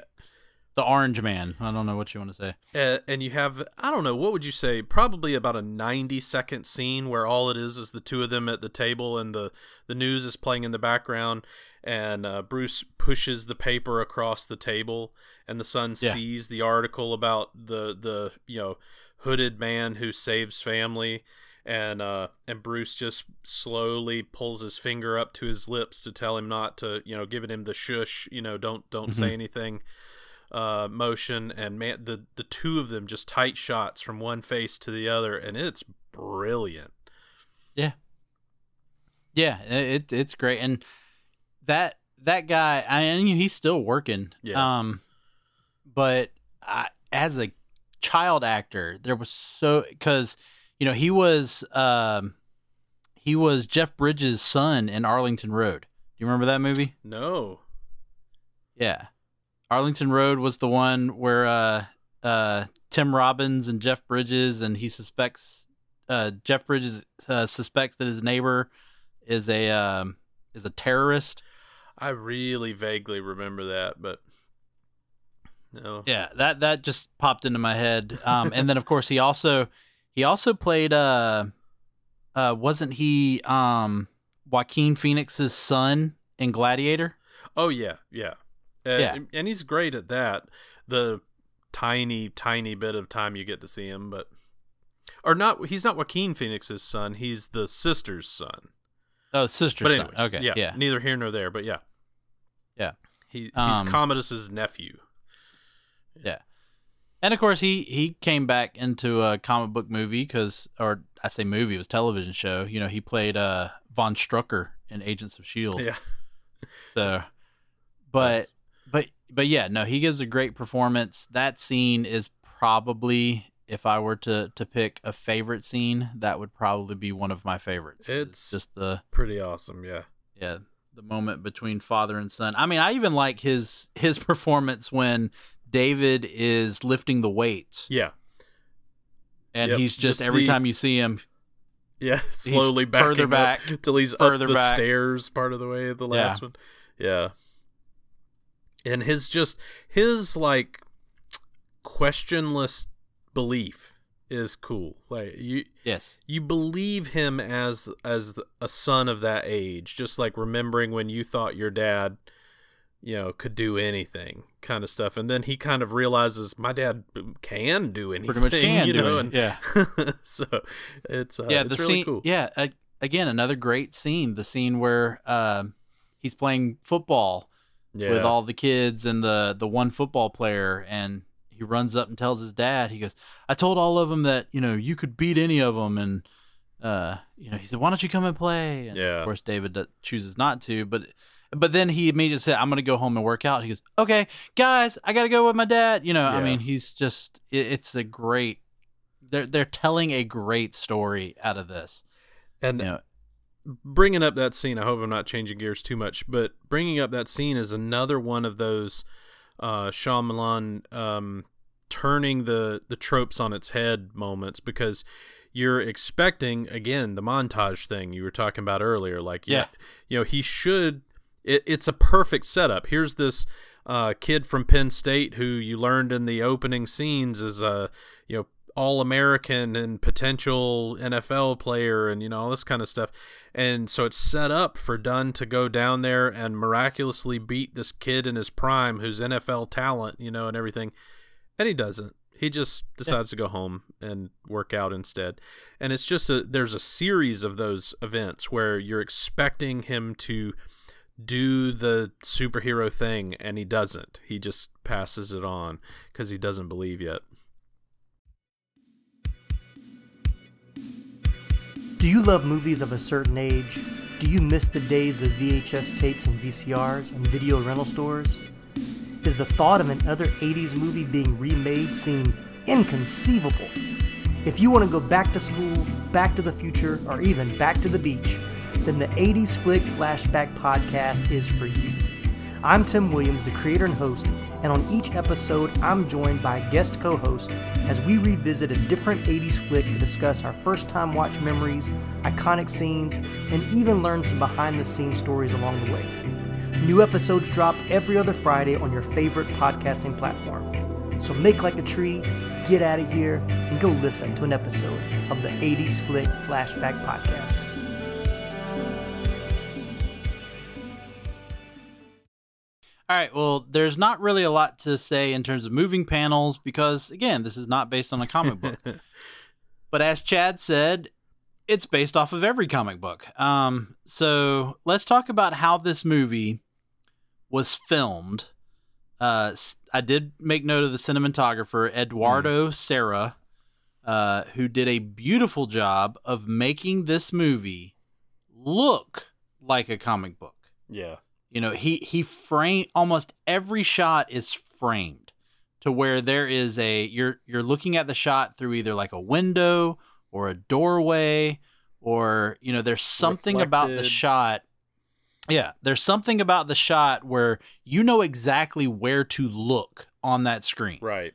the orange man. I don't know what you want to say. Uh, and you have, I don't know, what would you say? Probably about a 90 second scene where all it is is the two of them at the table and the, the news is playing in the background. And uh, Bruce pushes the paper across the table, and the son yeah. sees the article about the, the, you know, hooded man who saves family. And uh, and Bruce just slowly pulls his finger up to his lips to tell him not to, you know, giving him the shush, you know, don't don't mm-hmm. say anything uh, motion, and man, the the two of them just tight shots from one face to the other, and it's brilliant. Yeah, yeah, it it's great, and that that guy, I mean, he's still working. Yeah. Um, but I, as a child actor, there was so because you know he was um he was Jeff Bridges' son in Arlington Road. Do you remember that movie? No. Yeah. Arlington Road was the one where uh, uh, Tim Robbins and Jeff Bridges, and he suspects uh, Jeff Bridges uh, suspects that his neighbor is a um, is a terrorist. I really vaguely remember that, but no. Yeah, that that just popped into my head. Um, and then of course he also he also played uh uh wasn't he um Joaquin Phoenix's son in Gladiator? Oh yeah, yeah. Uh, yeah. and he's great at that. The tiny, tiny bit of time you get to see him, but or not. He's not Joaquin Phoenix's son. He's the sister's son. Oh, sister's but anyways, son. Okay, yeah, yeah. Neither here nor there, but yeah, yeah. He he's um, Commodus's nephew. Yeah, and of course he he came back into a comic book movie because, or I say movie, it was television show. You know, he played uh von Strucker in Agents of Shield. Yeah. So, but nice. But yeah, no, he gives a great performance. That scene is probably if I were to to pick a favorite scene, that would probably be one of my favorites. It's, it's just the pretty awesome, yeah. Yeah, the moment between father and son. I mean, I even like his his performance when David is lifting the weights. Yeah. And yep. he's just, just every the, time you see him yeah, slowly back further back till he's further up the back. stairs part of the way. The last yeah. one, yeah. And his just his like questionless belief is cool. Like you, yes, you believe him as as a son of that age. Just like remembering when you thought your dad, you know, could do anything, kind of stuff. And then he kind of realizes my dad can do anything. Pretty much can, you know. And, yeah. so it's uh, yeah, it's the really scene. Cool. Yeah, uh, again, another great scene. The scene where uh, he's playing football. Yeah. With all the kids and the the one football player, and he runs up and tells his dad. He goes, "I told all of them that you know you could beat any of them," and uh, you know he said, "Why don't you come and play?" And yeah. Of course, David chooses not to, but but then he immediately said, "I'm going to go home and work out." He goes, "Okay, guys, I got to go with my dad." You know, yeah. I mean, he's just it, it's a great. They're they're telling a great story out of this, and. You know, bringing up that scene, I hope I'm not changing gears too much, but bringing up that scene is another one of those uh, Shyamalan um, turning the the tropes on its head moments because you're expecting again the montage thing you were talking about earlier. Like yeah, you know he should. It, it's a perfect setup. Here's this uh, kid from Penn State who you learned in the opening scenes is a you know all American and potential NFL player and you know all this kind of stuff. And so it's set up for Dunn to go down there and miraculously beat this kid in his prime who's NFL talent, you know, and everything. And he doesn't. He just decides yeah. to go home and work out instead. And it's just a there's a series of those events where you're expecting him to do the superhero thing and he doesn't. He just passes it on cuz he doesn't believe yet. Do you love movies of a certain age? Do you miss the days of VHS tapes and VCRs and video rental stores? Does the thought of another 80s movie being remade seem inconceivable? If you want to go back to school, back to the future, or even back to the beach, then the 80s Flick Flashback Podcast is for you. I'm Tim Williams, the creator and host, and on each episode, I'm joined by a guest co host as we revisit a different 80s flick to discuss our first time watch memories, iconic scenes, and even learn some behind the scenes stories along the way. New episodes drop every other Friday on your favorite podcasting platform. So make like a tree, get out of here, and go listen to an episode of the 80s Flick Flashback Podcast. All right. Well, there's not really a lot to say in terms of moving panels because, again, this is not based on a comic book. but as Chad said, it's based off of every comic book. Um, so let's talk about how this movie was filmed. Uh, I did make note of the cinematographer Eduardo mm. Serra, uh, who did a beautiful job of making this movie look like a comic book. Yeah. You know, he he frame almost every shot is framed to where there is a you're you're looking at the shot through either like a window or a doorway or you know there's something Reflected. about the shot. Yeah there's something about the shot where you know exactly where to look on that screen. Right.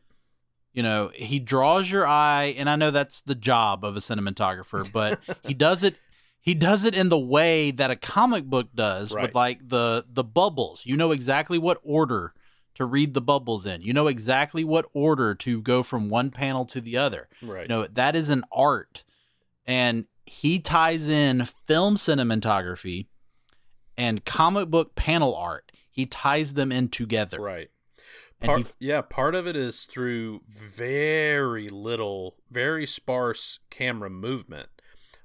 You know he draws your eye and i know that's the job of a cinematographer but he does it he does it in the way that a comic book does right. with like the the bubbles. You know exactly what order to read the bubbles in. You know exactly what order to go from one panel to the other. Right. You know, that is an art. And he ties in film cinematography and comic book panel art. He ties them in together. Right. Part, he, yeah, part of it is through very little, very sparse camera movement.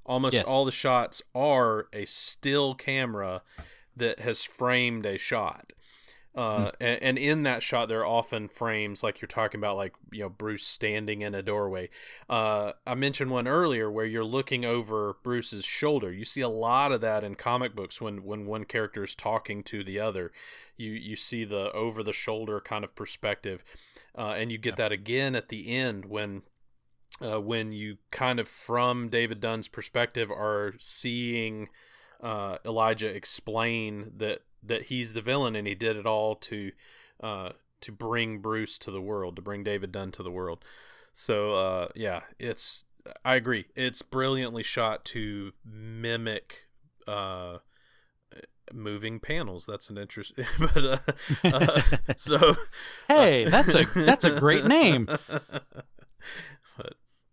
Almost yes. all the shots are a still camera that has framed a shot. Uh, mm. and, and, in that shot, there are often frames like you're talking about, like you know Bruce standing in a doorway. Uh, I mentioned one earlier where you're looking over Bruce's shoulder. You see a lot of that in comic books when when one character is talking to the other. You you see the over the shoulder kind of perspective, uh, and you get that again at the end when uh, when you kind of from David Dunn's perspective are seeing uh, Elijah explain that that he's the villain and he did it all to uh, to bring Bruce to the world, to bring David Dunn to the world. So uh, yeah, it's I agree. It's brilliantly shot to mimic uh, moving panels. That's an interest. but uh, uh, so hey, that's a that's a great name.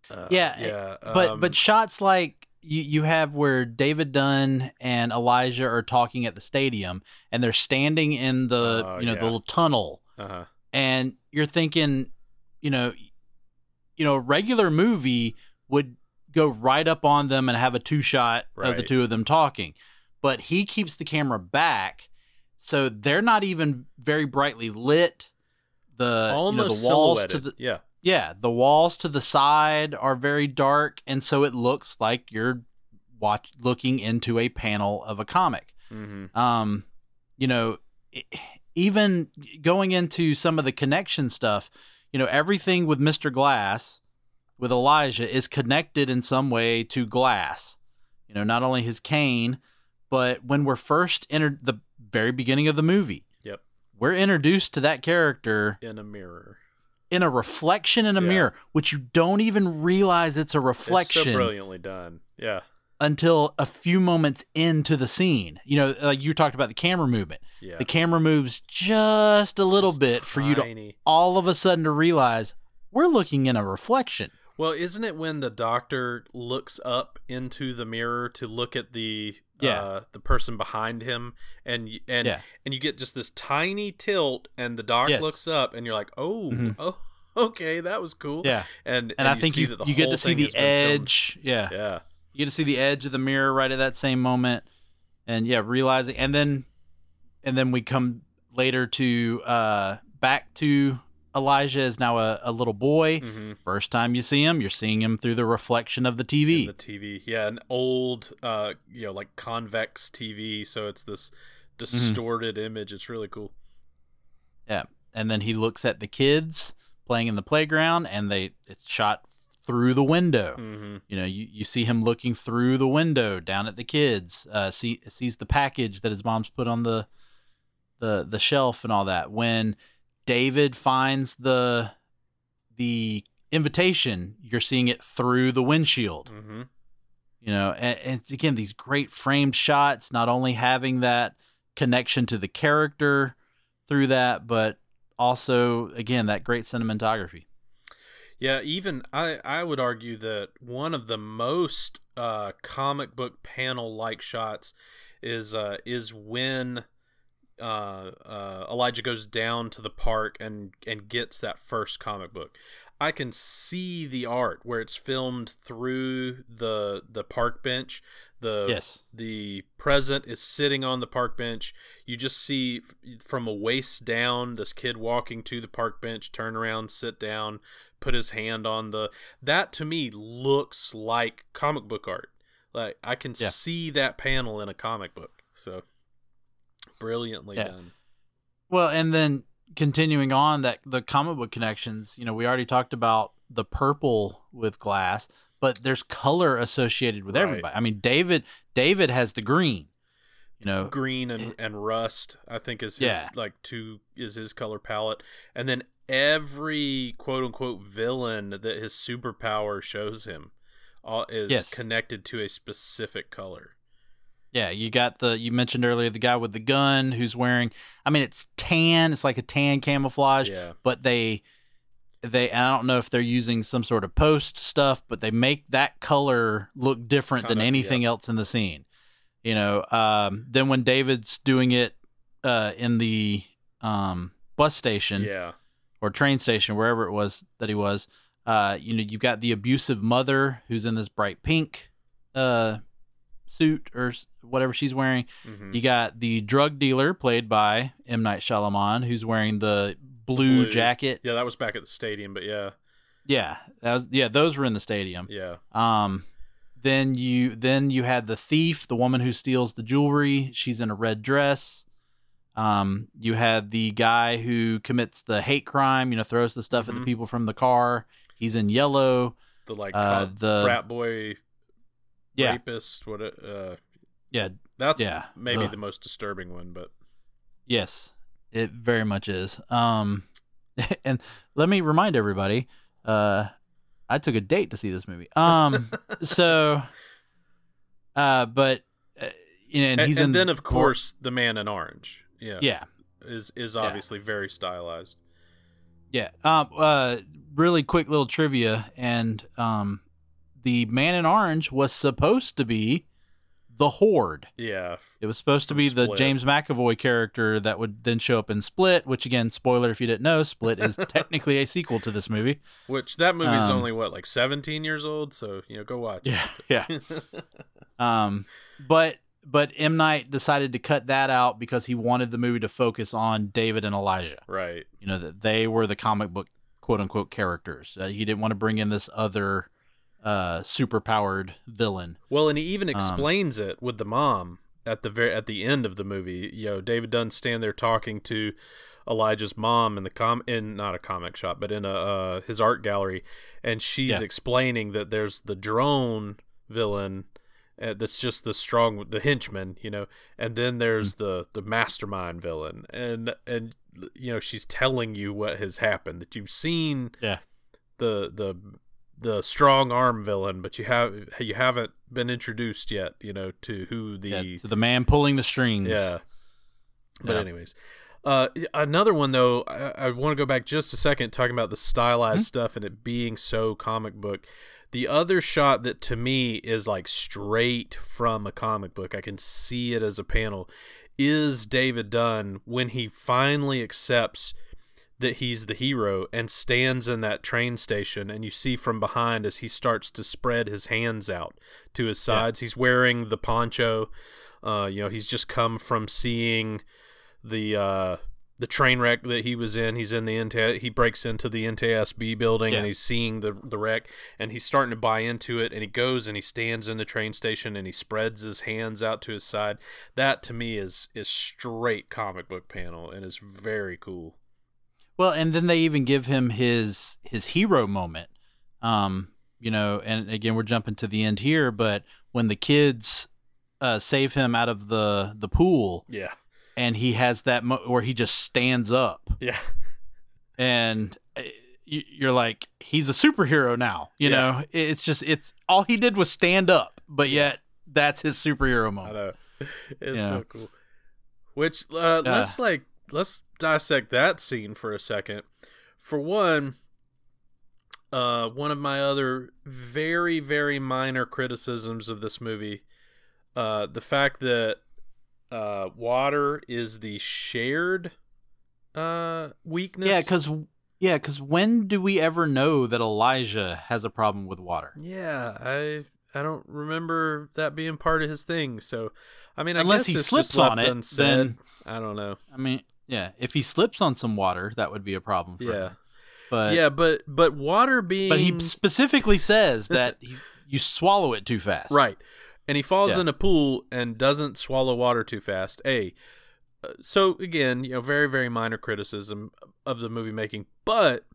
Uh, yeah, yeah. But um, but shots like you, you have where David Dunn and Elijah are talking at the stadium, and they're standing in the uh, you know yeah. the little tunnel, uh-huh. and you're thinking, you know, you know, regular movie would go right up on them and have a two shot right. of the two of them talking, but he keeps the camera back, so they're not even very brightly lit. The almost you know, the walls to the yeah yeah, the walls to the side are very dark, and so it looks like you're watch looking into a panel of a comic. Mm-hmm. Um, you know, even going into some of the connection stuff, you know, everything with Mister Glass, with Elijah, is connected in some way to Glass. You know, not only his cane, but when we're first entered the very beginning of the movie. Yep. We're introduced to that character in a mirror in a reflection in a yeah. mirror, which you don't even realize it's a reflection. It's so brilliantly done. Yeah. Until a few moments into the scene. You know, like you talked about the camera movement. Yeah. The camera moves just a little just bit tiny. for you to all of a sudden to realize we're looking in a reflection. Well, isn't it when the doctor looks up into the mirror to look at the yeah. Uh, the person behind him and and yeah. and you get just this tiny tilt and the doc yes. looks up and you're like, "Oh, mm-hmm. oh, okay, that was cool." Yeah. And and, and I think you you get to see the edge. Yeah. Yeah. You get to see the edge of the mirror right at that same moment and yeah, realizing and then and then we come later to uh back to Elijah is now a, a little boy. Mm-hmm. First time you see him, you're seeing him through the reflection of the TV. In the TV, yeah, an old, uh, you know, like convex TV, so it's this distorted mm-hmm. image. It's really cool. Yeah, and then he looks at the kids playing in the playground, and they it's shot through the window. Mm-hmm. You know, you, you see him looking through the window down at the kids. Uh, see sees the package that his mom's put on the the the shelf and all that. When David finds the the invitation, you're seeing it through the windshield. Mm-hmm. You know, and, and, again, these great framed shots, not only having that connection to the character through that, but also, again, that great cinematography. Yeah, even I, I would argue that one of the most uh, comic book panel like shots is uh, is when uh, uh, Elijah goes down to the park and and gets that first comic book. I can see the art where it's filmed through the the park bench. The yes. the present is sitting on the park bench. You just see from a waist down this kid walking to the park bench, turn around, sit down, put his hand on the that to me looks like comic book art. Like I can yeah. see that panel in a comic book. So brilliantly yeah. done. Well, and then continuing on that the comic book connections, you know, we already talked about the purple with glass, but there's color associated with right. everybody. I mean, David David has the green. You know, green and, and rust, I think is his yeah. like two is his color palette. And then every quote unquote villain that his superpower shows him uh, is yes. connected to a specific color. Yeah, you got the you mentioned earlier the guy with the gun who's wearing I mean it's tan, it's like a tan camouflage, yeah. but they they I don't know if they're using some sort of post stuff, but they make that color look different Kinda, than anything yeah. else in the scene. You know, um, then when David's doing it uh, in the um, bus station, yeah, or train station, wherever it was that he was. Uh, you know, you've got the abusive mother who's in this bright pink uh, suit or whatever she's wearing. Mm-hmm. You got the drug dealer played by M Night Shyamalan, who's wearing the blue, blue, jacket. Yeah, that was back at the stadium, but yeah, yeah, that was yeah, those were in the stadium. Yeah. Um, then you then you had the thief, the woman who steals the jewelry. She's in a red dress. Um, you had the guy who commits the hate crime. You know, throws the stuff mm-hmm. at the mm-hmm. people from the car. He's in yellow. The like uh, the frat boy yeah. rapist. What? Uh, yeah, that's yeah. maybe Ugh. the most disturbing one, but yes, it very much is. Um, and let me remind everybody, uh, I took a date to see this movie. Um, so, uh, but uh, you know, and, and he's and in then of course the man in orange. Yeah, yeah, is is obviously yeah. very stylized. Yeah. Um. Uh. Really quick little trivia, and um, the man in orange was supposed to be the Horde. Yeah. It was supposed to be Split. the James McAvoy character that would then show up in Split, which again, spoiler if you didn't know, Split is technically a sequel to this movie. Which that movie's um, only what, like 17 years old, so you know, go watch. Yeah, yeah. um, but but M Night decided to cut that out because he wanted the movie to focus on David and Elijah. Right. You know that they were the comic book quote unquote characters. Uh, he didn't want to bring in this other uh, super powered villain. Well, and he even um, explains um, it with the mom at the very at the end of the movie. You know, David Dunn stand there talking to Elijah's mom in the com in not a comic shop, but in a uh, his art gallery, and she's yeah. explaining that there's the drone villain. Uh, that's just the strong the henchman you know and then there's mm-hmm. the the mastermind villain and and you know she's telling you what has happened that you've seen yeah the the the strong arm villain, but you have you haven't been introduced yet. You know to who the yeah, to the man pulling the strings. Yeah. But yeah. anyways, uh, another one though, I, I want to go back just a second talking about the stylized mm-hmm. stuff and it being so comic book. The other shot that to me is like straight from a comic book, I can see it as a panel, is David Dunn when he finally accepts that he's the hero and stands in that train station and you see from behind as he starts to spread his hands out to his sides. Yeah. he's wearing the poncho. Uh, you know he's just come from seeing the uh, the train wreck that he was in. He's in the NT- he breaks into the NTSB building yeah. and he's seeing the the wreck and he's starting to buy into it and he goes and he stands in the train station and he spreads his hands out to his side. That to me is is straight comic book panel and is very cool well, and then they even give him his his hero moment. Um, you know, and again we're jumping to the end here, but when the kids uh, save him out of the the pool, yeah, and he has that mo- where he just stands up, yeah, and uh, you're like he's a superhero now. You yeah. know, it's just it's all he did was stand up, but yet that's his superhero moment. I know. It's so cool. Which uh, let's like let's dissect that scene for a second. For one, uh, one of my other very very minor criticisms of this movie, uh, the fact that uh, water is the shared uh, weakness. Yeah, because yeah, because when do we ever know that Elijah has a problem with water? Yeah, I I don't remember that being part of his thing. So, I mean, I unless he slips on it, unsaid. then I don't know. I mean, yeah, if he slips on some water, that would be a problem. yeah, him. but yeah, but but water being. But he specifically says that he, you swallow it too fast. Right, and he falls yeah. in a pool and doesn't swallow water too fast. A. Uh, so again, you know, very very minor criticism of the movie making, but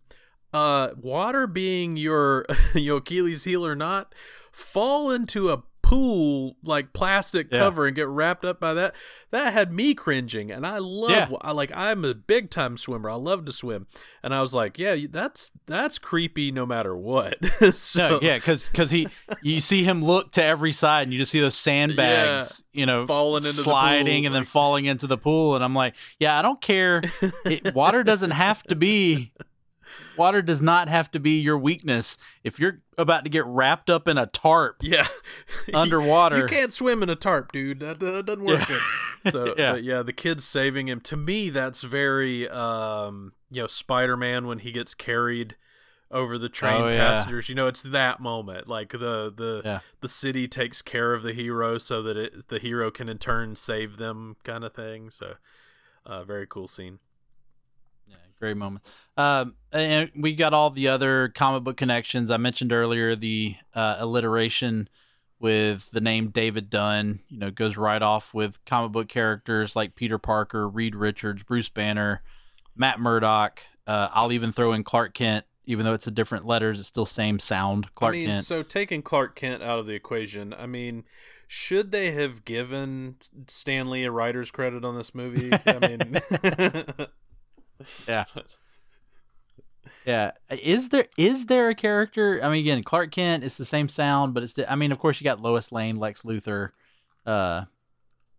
uh, water being your your Achilles heel or not, fall into a pool like plastic yeah. cover and get wrapped up by that that had me cringing and i love yeah. I, like i'm a big time swimmer i love to swim and i was like yeah that's that's creepy no matter what so, no, yeah because because he you see him look to every side and you just see those sandbags yeah, you know falling into sliding the and like, then falling into the pool and i'm like yeah i don't care it, water doesn't have to be water does not have to be your weakness. If you're about to get wrapped up in a tarp, yeah, underwater, you, can't swim in a tarp, dude. That, that doesn't work. Yeah. So yeah. yeah, the kid's saving him. To me, that's very um, you know Spider-Man when he gets carried over the train oh, passengers. Yeah. You know, it's that moment. Like the the yeah. the city takes care of the hero so that it, the hero can in turn save them, kind of thing. So, uh, very cool scene. Yeah, great moment. Um, and we got all the other comic book connections I mentioned earlier. The uh, alliteration with the name David Dunn, you know, goes right off with comic book characters like Peter Parker, Reed Richards, Bruce Banner, Matt Murdock. Uh, I'll even throw in Clark Kent even though it's a different letters, it's still same sound. Clark I mean, Kent. So taking Clark Kent out of the equation, I mean, should they have given Stan Lee a writer's credit on this movie? I mean, yeah, yeah. Is there is there a character? I mean, again, Clark Kent is the same sound, but it's. I mean, of course, you got Lois Lane, Lex Luthor, uh,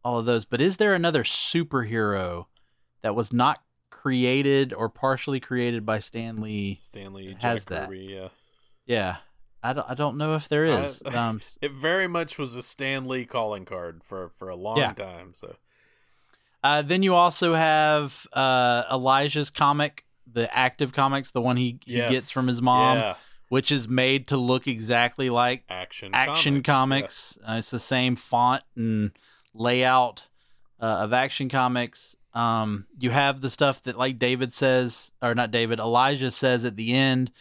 all of those. But is there another superhero that was not created or partially created by Stan Lee. Stan Lee has Jack that. yeah. Yeah. I don't, I don't know if there is. I, um, it very much was a Stan Lee calling card for, for a long yeah. time. So, uh, then you also have uh, Elijah's comic, the active comics, the one he, he yes. gets from his mom, yeah. which is made to look exactly like Action Action Comics. comics. Yeah. Uh, it's the same font and layout uh, of Action Comics. Um, you have the stuff that like David says, or not David, Elijah says at the end.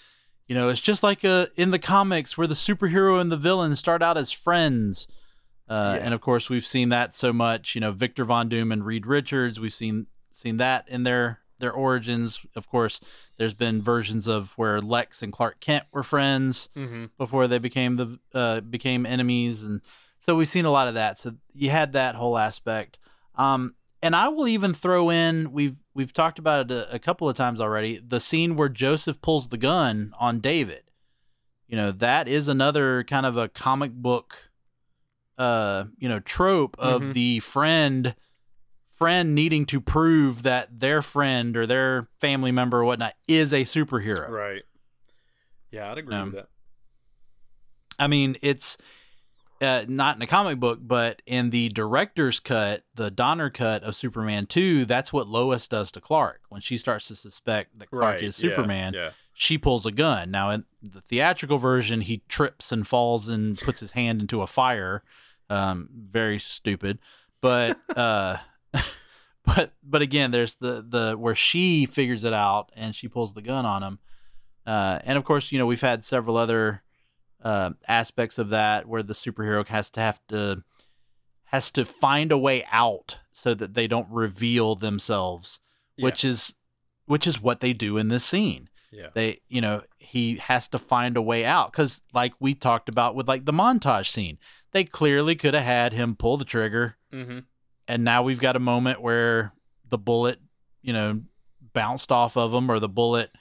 You know, it's just like a uh, in the comics where the superhero and the villain start out as friends. Uh, yeah. And of course, we've seen that so much. You know, Victor Von Doom and Reed Richards. We've seen seen that in their their origins. Of course, there's been versions of where Lex and Clark Kent were friends mm-hmm. before they became the uh, became enemies, and so we've seen a lot of that. So you had that whole aspect. Um, and I will even throw in we've we've talked about it a, a, couple of times already. The scene where Joseph pulls the gun on David. You know that is another kind of a comic book, uh, you know, trope of mm-hmm. the friend friend needing to prove that their friend or their family member or whatnot is a superhero. Right. Yeah, I'd agree um, with that. I mean, it's uh, not in a comic book, but in the director's cut, the Donner cut of Superman 2, that's what Lois does to Clark. When she starts to suspect that Clark right, is Superman, yeah, yeah. she pulls a gun. Now, in the theatrical version, he trips and falls and puts his hand into a fire. Um, very stupid. But, uh, but, but again, there's the, the, where she figures it out and she pulls the gun on him. Uh, and of course, you know, we've had several other uh, aspects of that where the superhero has to have to has to find a way out so that they don't reveal themselves, yeah. which is which is what they do in this scene. Yeah. They, you know, he has to find a way out cuz like we talked about with like the montage scene. They clearly could have had him pull the trigger. Mm-hmm. And now we've got a moment where the bullet, you know, bounced off of him or the bullet,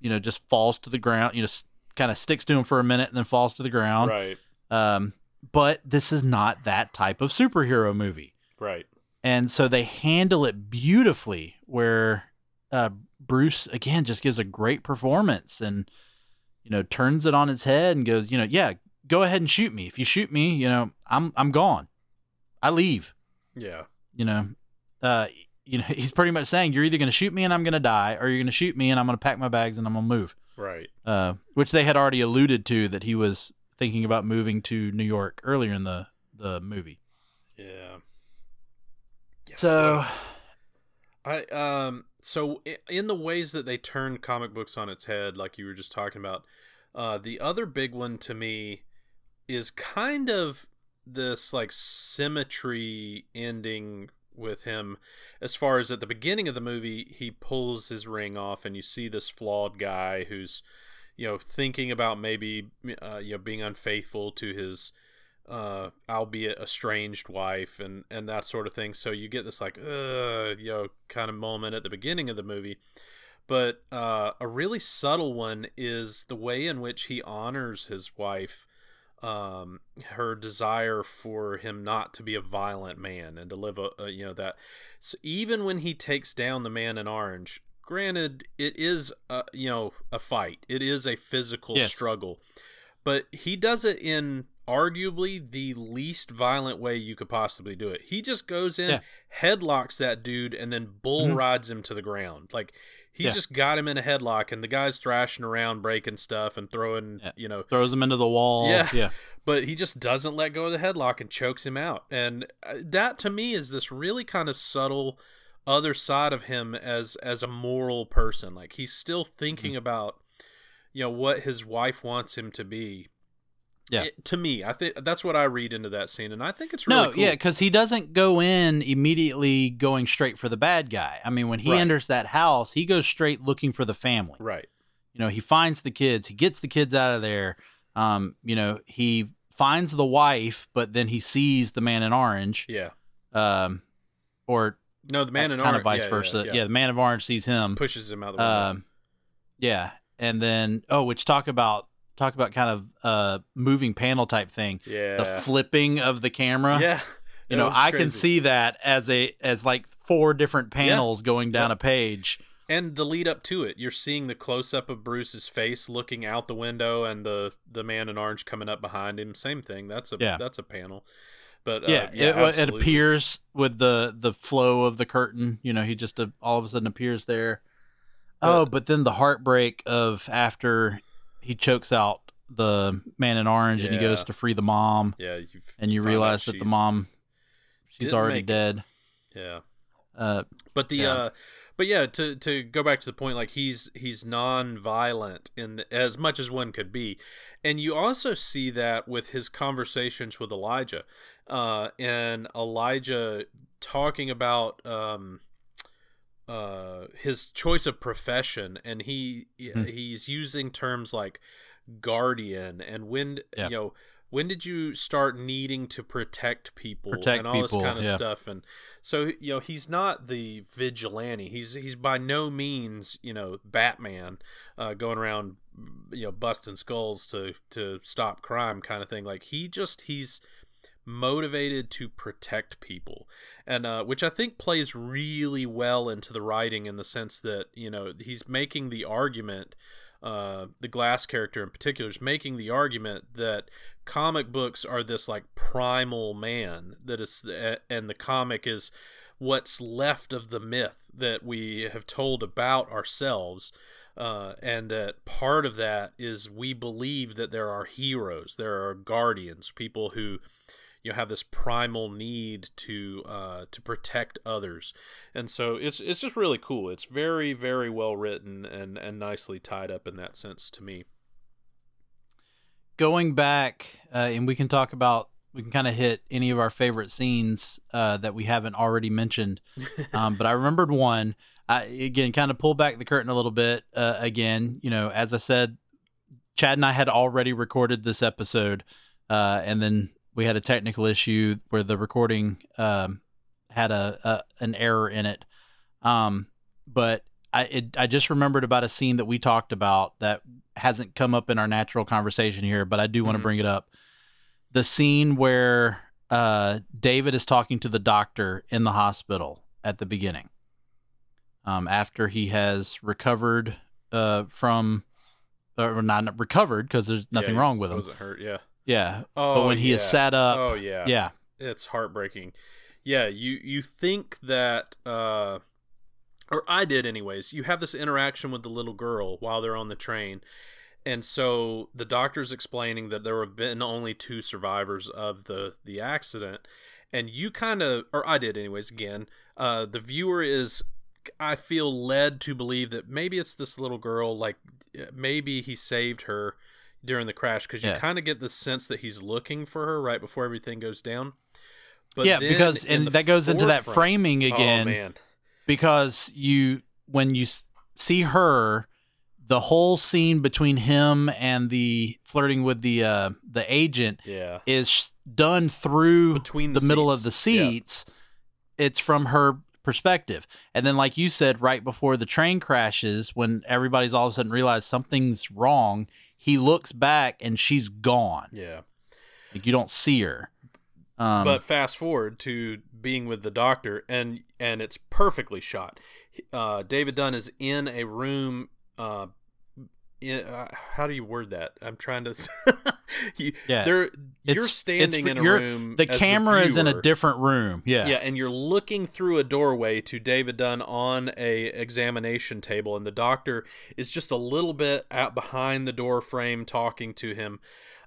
you know, just falls to the ground, you know, kind of sticks to him for a minute and then falls to the ground. Right. Um, but this is not that type of superhero movie. Right. And so they handle it beautifully where uh, Bruce again just gives a great performance and you know turns it on its head and goes, you know, yeah, go ahead and shoot me. If you shoot me, you know, I'm I'm gone. I leave. Yeah. You know, uh you know, he's pretty much saying you're either going to shoot me and I'm going to die or you're going to shoot me and I'm going to pack my bags and I'm going to move. Right. Uh, which they had already alluded to that he was thinking about moving to New York earlier in the the movie. Yeah. yeah. So I um so in the ways that they turn comic books on its head like you were just talking about uh the other big one to me is kind of this like symmetry ending with him. As far as at the beginning of the movie he pulls his ring off and you see this flawed guy who's you know thinking about maybe uh, you know being unfaithful to his uh, albeit estranged wife and and that sort of thing. So you get this like uh you know kind of moment at the beginning of the movie. But uh, a really subtle one is the way in which he honors his wife um, her desire for him not to be a violent man and to live a, a, you know that so even when he takes down the man in orange granted, it is a, you know a fight. It is a physical yes. struggle, but he does it in arguably the least violent way you could possibly do it. He just goes in, yeah. headlocks that dude, and then bull mm-hmm. rides him to the ground. Like he's yeah. just got him in a headlock, and the guy's thrashing around, breaking stuff, and throwing, yeah. you know, throws him into the wall. Yeah, yeah. But he just doesn't let go of the headlock and chokes him out. And uh, that to me is this really kind of subtle other side of him as as a moral person. Like he's still thinking mm-hmm. about you know what his wife wants him to be yeah. It, to me, I think that's what I read into that scene, and I think it's really no, cool. yeah, because he doesn't go in immediately going straight for the bad guy. I mean, when he right. enters that house, he goes straight looking for the family. Right. You know, he finds the kids, he gets the kids out of there. Um, you know, he finds the wife, but then he sees the man in orange. Yeah. Um, or no, the man in kind orange, of vice yeah, versa. Yeah, yeah. yeah, the man of orange sees him, pushes him out the window. Um, yeah, and then oh, which talk about talk about kind of uh moving panel type thing. Yeah. The flipping of the camera. Yeah. You know, I can see that as a as like four different panels yeah. going down a page. And the lead up to it, you're seeing the close up of Bruce's face looking out the window, and the the man in orange coming up behind him. Same thing. That's a yeah. that's a panel. But uh, yeah, yeah it, it, appears with the the flow of the curtain. You know, he just uh, all of a sudden appears there. But, oh, but then the heartbreak of after he chokes out the man in orange yeah. and he goes to free the mom. Yeah, and you realize that the mom she's already dead. It. Yeah. Uh, but the yeah. uh but yeah, to to go back to the point, like he's he's non-violent in the, as much as one could be, and you also see that with his conversations with Elijah, uh, and Elijah talking about um, uh, his choice of profession, and he mm. he's using terms like guardian and when yeah. you know when did you start needing to protect people protect and all people, this kind of yeah. stuff and so you know he's not the vigilante he's he's by no means you know batman uh, going around you know busting skulls to to stop crime kind of thing like he just he's motivated to protect people. And uh, which i think plays really well into the writing in the sense that you know he's making the argument uh, the glass character in particular is making the argument that comic books are this like primal man that it's and the comic is what's left of the myth that we have told about ourselves uh, and that part of that is we believe that there are heroes there are guardians people who you know, have this primal need to uh, to protect others, and so it's it's just really cool. It's very very well written and and nicely tied up in that sense to me. Going back, uh, and we can talk about we can kind of hit any of our favorite scenes uh, that we haven't already mentioned, um, but I remembered one. I, again, kind of pull back the curtain a little bit. Uh, again, you know, as I said, Chad and I had already recorded this episode, uh, and then we had a technical issue where the recording um, had a, a, an error in it. Um, but I it, I just remembered about a scene that we talked about that hasn't come up in our natural conversation here, but I do want to mm-hmm. bring it up. The scene where uh, David is talking to the doctor in the hospital at the beginning, um, after he has recovered uh, from, or not recovered because there's nothing yeah, wrong with him. Wasn't hurt, yeah. Yeah. Oh, but when he yeah. is sat up. Oh yeah. Yeah. It's heartbreaking. Yeah, you you think that uh or I did anyways. You have this interaction with the little girl while they're on the train. And so the doctor's explaining that there have been only two survivors of the the accident and you kind of or I did anyways again. Uh the viewer is I feel led to believe that maybe it's this little girl like maybe he saved her during the crash because you yeah. kind of get the sense that he's looking for her right before everything goes down. But yeah, because and that goes into that framing oh, again. Oh, because you when you see her, the whole scene between him and the flirting with the uh, the agent yeah. is done through between the, the middle of the seats. Yeah. It's from her perspective. And then, like you said, right before the train crashes, when everybody's all of a sudden realized something's wrong, he looks back and she's gone. Yeah. Like you don't see her. Um, but fast forward to being with the doctor, and and it's perfectly shot. Uh, David Dunn is in a room. Uh, uh, how do you word that? I'm trying to. you, yeah, there. You're standing in a room. The camera the is in a different room. Yeah, yeah, and you're looking through a doorway to David Dunn on a examination table, and the doctor is just a little bit out behind the door frame talking to him.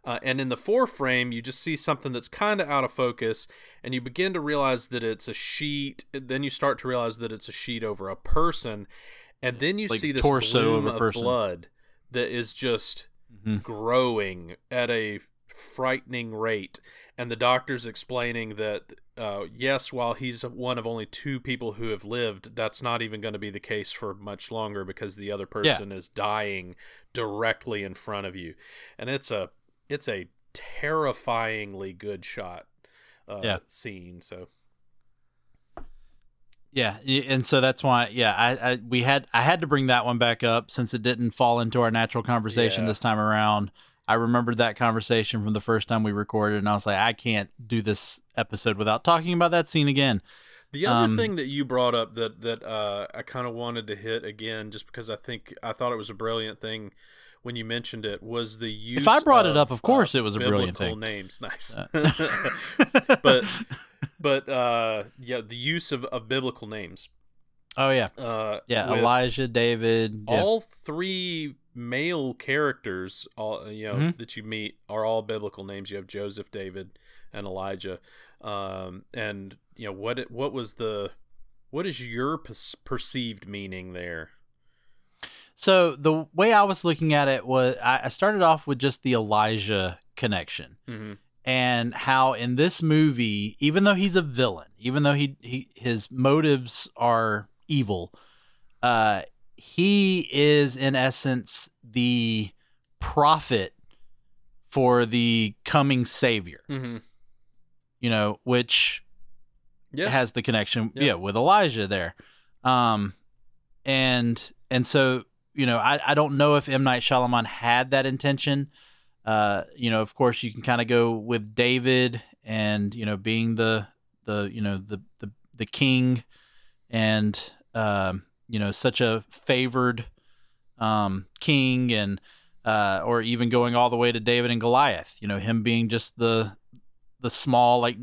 Uh, and in the frame, you just see something that's kind of out of focus, and you begin to realize that it's a sheet. Then you start to realize that it's a sheet over a person, and then you like see this torso of, of blood that is just mm-hmm. growing at a frightening rate. And the doctor's explaining that, uh, yes, while he's one of only two people who have lived, that's not even going to be the case for much longer because the other person yeah. is dying directly in front of you. And it's a it's a terrifyingly good shot uh, yeah. scene. So yeah, and so that's why yeah, I, I, we had I had to bring that one back up since it didn't fall into our natural conversation yeah. this time around. I remembered that conversation from the first time we recorded, and I was like, I can't do this episode without talking about that scene again. The other um, thing that you brought up that that uh, I kind of wanted to hit again, just because I think I thought it was a brilliant thing when you mentioned it was the use. If I brought of, it up, of course uh, it was a brilliant thing. Names, nice. Uh. but but uh, yeah, the use of, of biblical names. Oh yeah, uh, yeah. Elijah, David. All three male characters, all you know mm-hmm. that you meet are all biblical names. You have Joseph, David, and Elijah. Um, and you know what? What was the? What is your perceived meaning there? So the way I was looking at it was I started off with just the Elijah connection. Mm-hmm. And how in this movie, even though he's a villain, even though he, he his motives are evil, uh, he is in essence the prophet for the coming savior. Mm-hmm. You know, which yeah. has the connection, yeah. yeah, with Elijah there. Um, and and so you know, I, I don't know if M Night Shyamalan had that intention. Uh, you know, of course, you can kind of go with David and you know being the the you know the the the king, and um, you know such a favored um, king, and uh, or even going all the way to David and Goliath. You know, him being just the the small like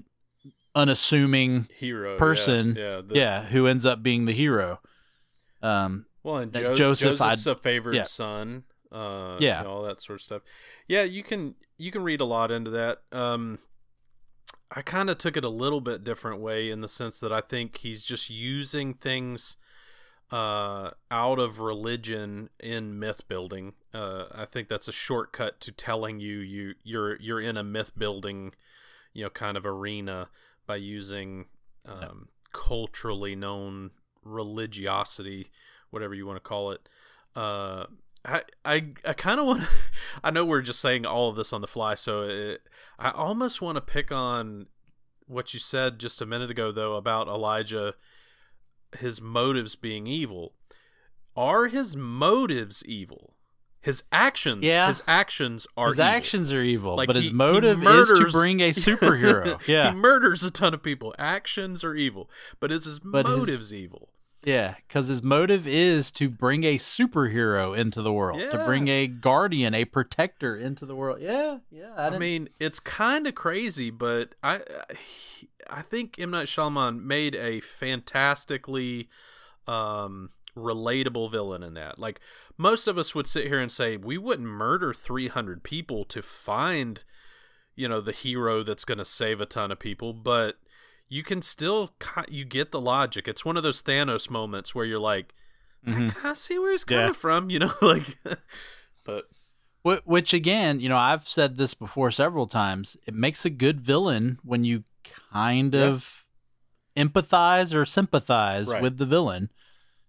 unassuming hero person, yeah, yeah, the... yeah who ends up being the hero. Um, well, and jo- Joseph, Joseph's I'd, a favorite yeah. son. Uh, yeah, you know, all that sort of stuff. Yeah, you can you can read a lot into that. Um, I kind of took it a little bit different way in the sense that I think he's just using things uh, out of religion in myth building. Uh, I think that's a shortcut to telling you you you're you're in a myth building, you know, kind of arena by using um, yeah. culturally known religiosity whatever you want to call it. Uh, I I I kind of want. I know we're just saying all of this on the fly, so it, I almost want to pick on what you said just a minute ago, though, about Elijah, his motives being evil. Are his motives evil? His actions, yeah. his actions are his evil. actions are evil, like but he, his motive murders, is to bring a superhero. yeah, he murders a ton of people. Actions are evil, but is his but motives his, evil? Yeah, because his motive is to bring a superhero into the world, yeah. to bring a guardian, a protector into the world. Yeah, yeah. I, I mean, it's kind of crazy, but I, I think M Night Shyamalan made a fantastically um, relatable villain in that. Like most of us would sit here and say we wouldn't murder three hundred people to find, you know, the hero that's going to save a ton of people, but you can still you get the logic. It's one of those Thanos moments where you're like, mm-hmm. I kind of see where he's coming yeah. from, you know, like. but which again, you know, I've said this before several times. It makes a good villain when you kind yeah. of empathize or sympathize right. with the villain.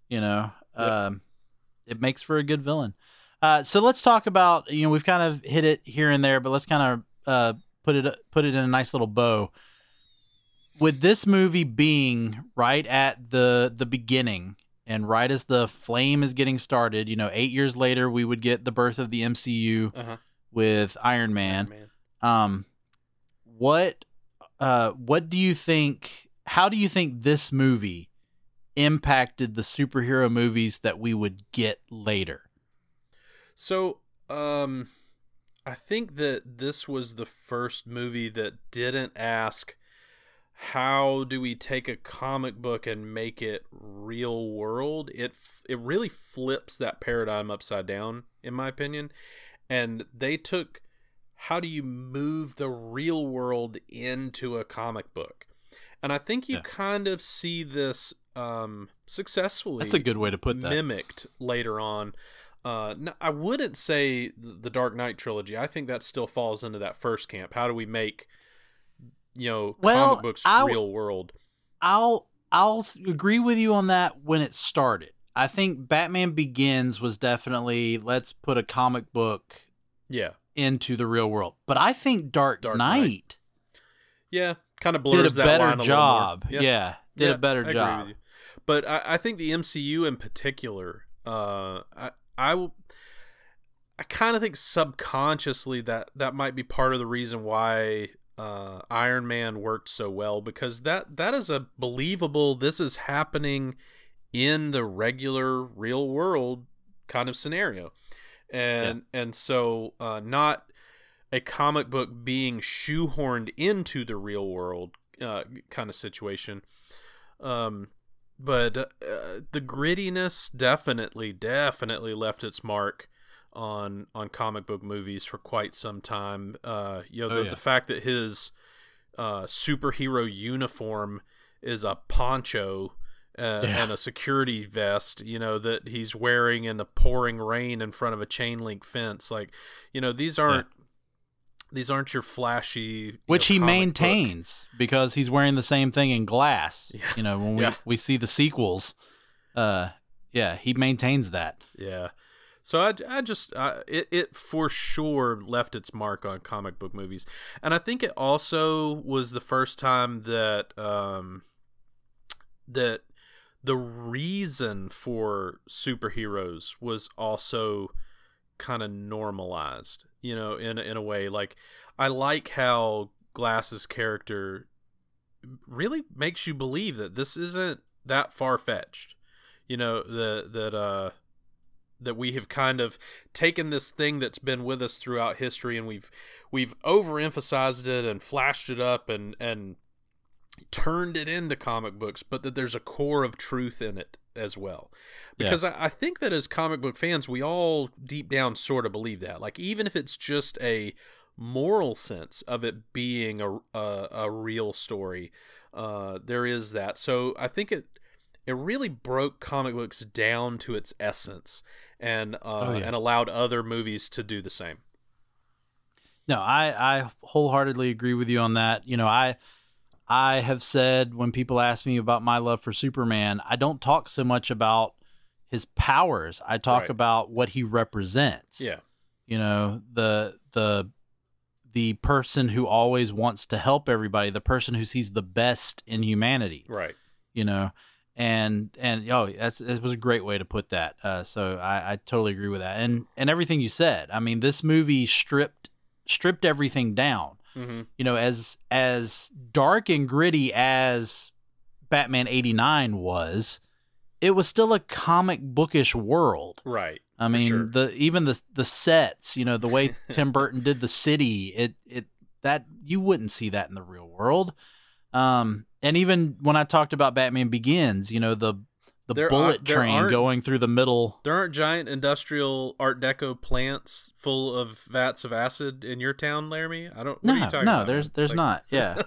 You know, um, it makes for a good villain. Uh, so let's talk about you know we've kind of hit it here and there, but let's kind of uh, put it put it in a nice little bow with this movie being right at the the beginning and right as the flame is getting started, you know, eight years later we would get the birth of the MCU uh-huh. with Iron Man. Iron Man. Um, what uh, what do you think? How do you think this movie impacted the superhero movies that we would get later? So, um, I think that this was the first movie that didn't ask how do we take a comic book and make it real world it it really flips that paradigm upside down in my opinion and they took how do you move the real world into a comic book and i think you yeah. kind of see this um, successfully that's a good way to put that mimicked later on uh, no, I wouldn't say the Dark Knight trilogy. I think that still falls into that first camp. How do we make you know well, comic books I'll, real world. I'll I'll agree with you on that when it started. I think Batman Begins was definitely let's put a comic book yeah into the real world. But I think Dark, Dark Knight, Knight yeah kind of blurs did a better job. Yeah. yeah. did yeah, a better I job. But I, I, think the MCU in particular, uh, I I I kind of think subconsciously that that might be part of the reason why uh, Iron Man worked so well because that that is a believable. This is happening in the regular real world kind of scenario, and yeah. and so uh, not a comic book being shoehorned into the real world uh, kind of situation. Um, but uh, the grittiness definitely, definitely left its mark on on comic book movies for quite some time. Uh, you know, oh, the, yeah. the, fact that his uh, superhero uniform is a poncho uh, yeah. and a security vest, you know, that he's wearing in the pouring rain in front of a chain link fence. Like, you know, these aren't. Yeah. These aren't your flashy, you which know, he maintains book. because he's wearing the same thing in Glass. You know, when we we see the sequels, uh, yeah, he maintains that. Yeah, so I, I just it it for sure left its mark on comic book movies, and I think it also was the first time that um that the reason for superheroes was also kind of normalized, you know, in in a way. Like I like how Glass's character really makes you believe that this isn't that far fetched. You know, that that uh that we have kind of taken this thing that's been with us throughout history and we've we've overemphasized it and flashed it up and and turned it into comic books, but that there's a core of truth in it as well. Because yeah. I, I, think that as comic book fans, we all deep down sort of believe that. Like even if it's just a moral sense of it being a a, a real story, uh, there is that. So I think it it really broke comic books down to its essence and uh, oh, yeah. and allowed other movies to do the same. No, I I wholeheartedly agree with you on that. You know, I I have said when people ask me about my love for Superman, I don't talk so much about his powers. I talk right. about what he represents. Yeah. You know, the the the person who always wants to help everybody, the person who sees the best in humanity. Right. You know, and and oh that's it was a great way to put that uh, so I, I totally agree with that and and everything you said i mean this movie stripped stripped everything down mm-hmm. you know as as dark and gritty as batman 89 was it was still a comic bookish world right i mean sure. the even the the sets you know the way tim burton did the city it it that you wouldn't see that in the real world um and even when I talked about Batman Begins, you know the the there bullet are, train going through the middle. There aren't giant industrial Art Deco plants full of vats of acid in your town, Laramy. I don't. No, no, about? there's there's like... not. Yeah,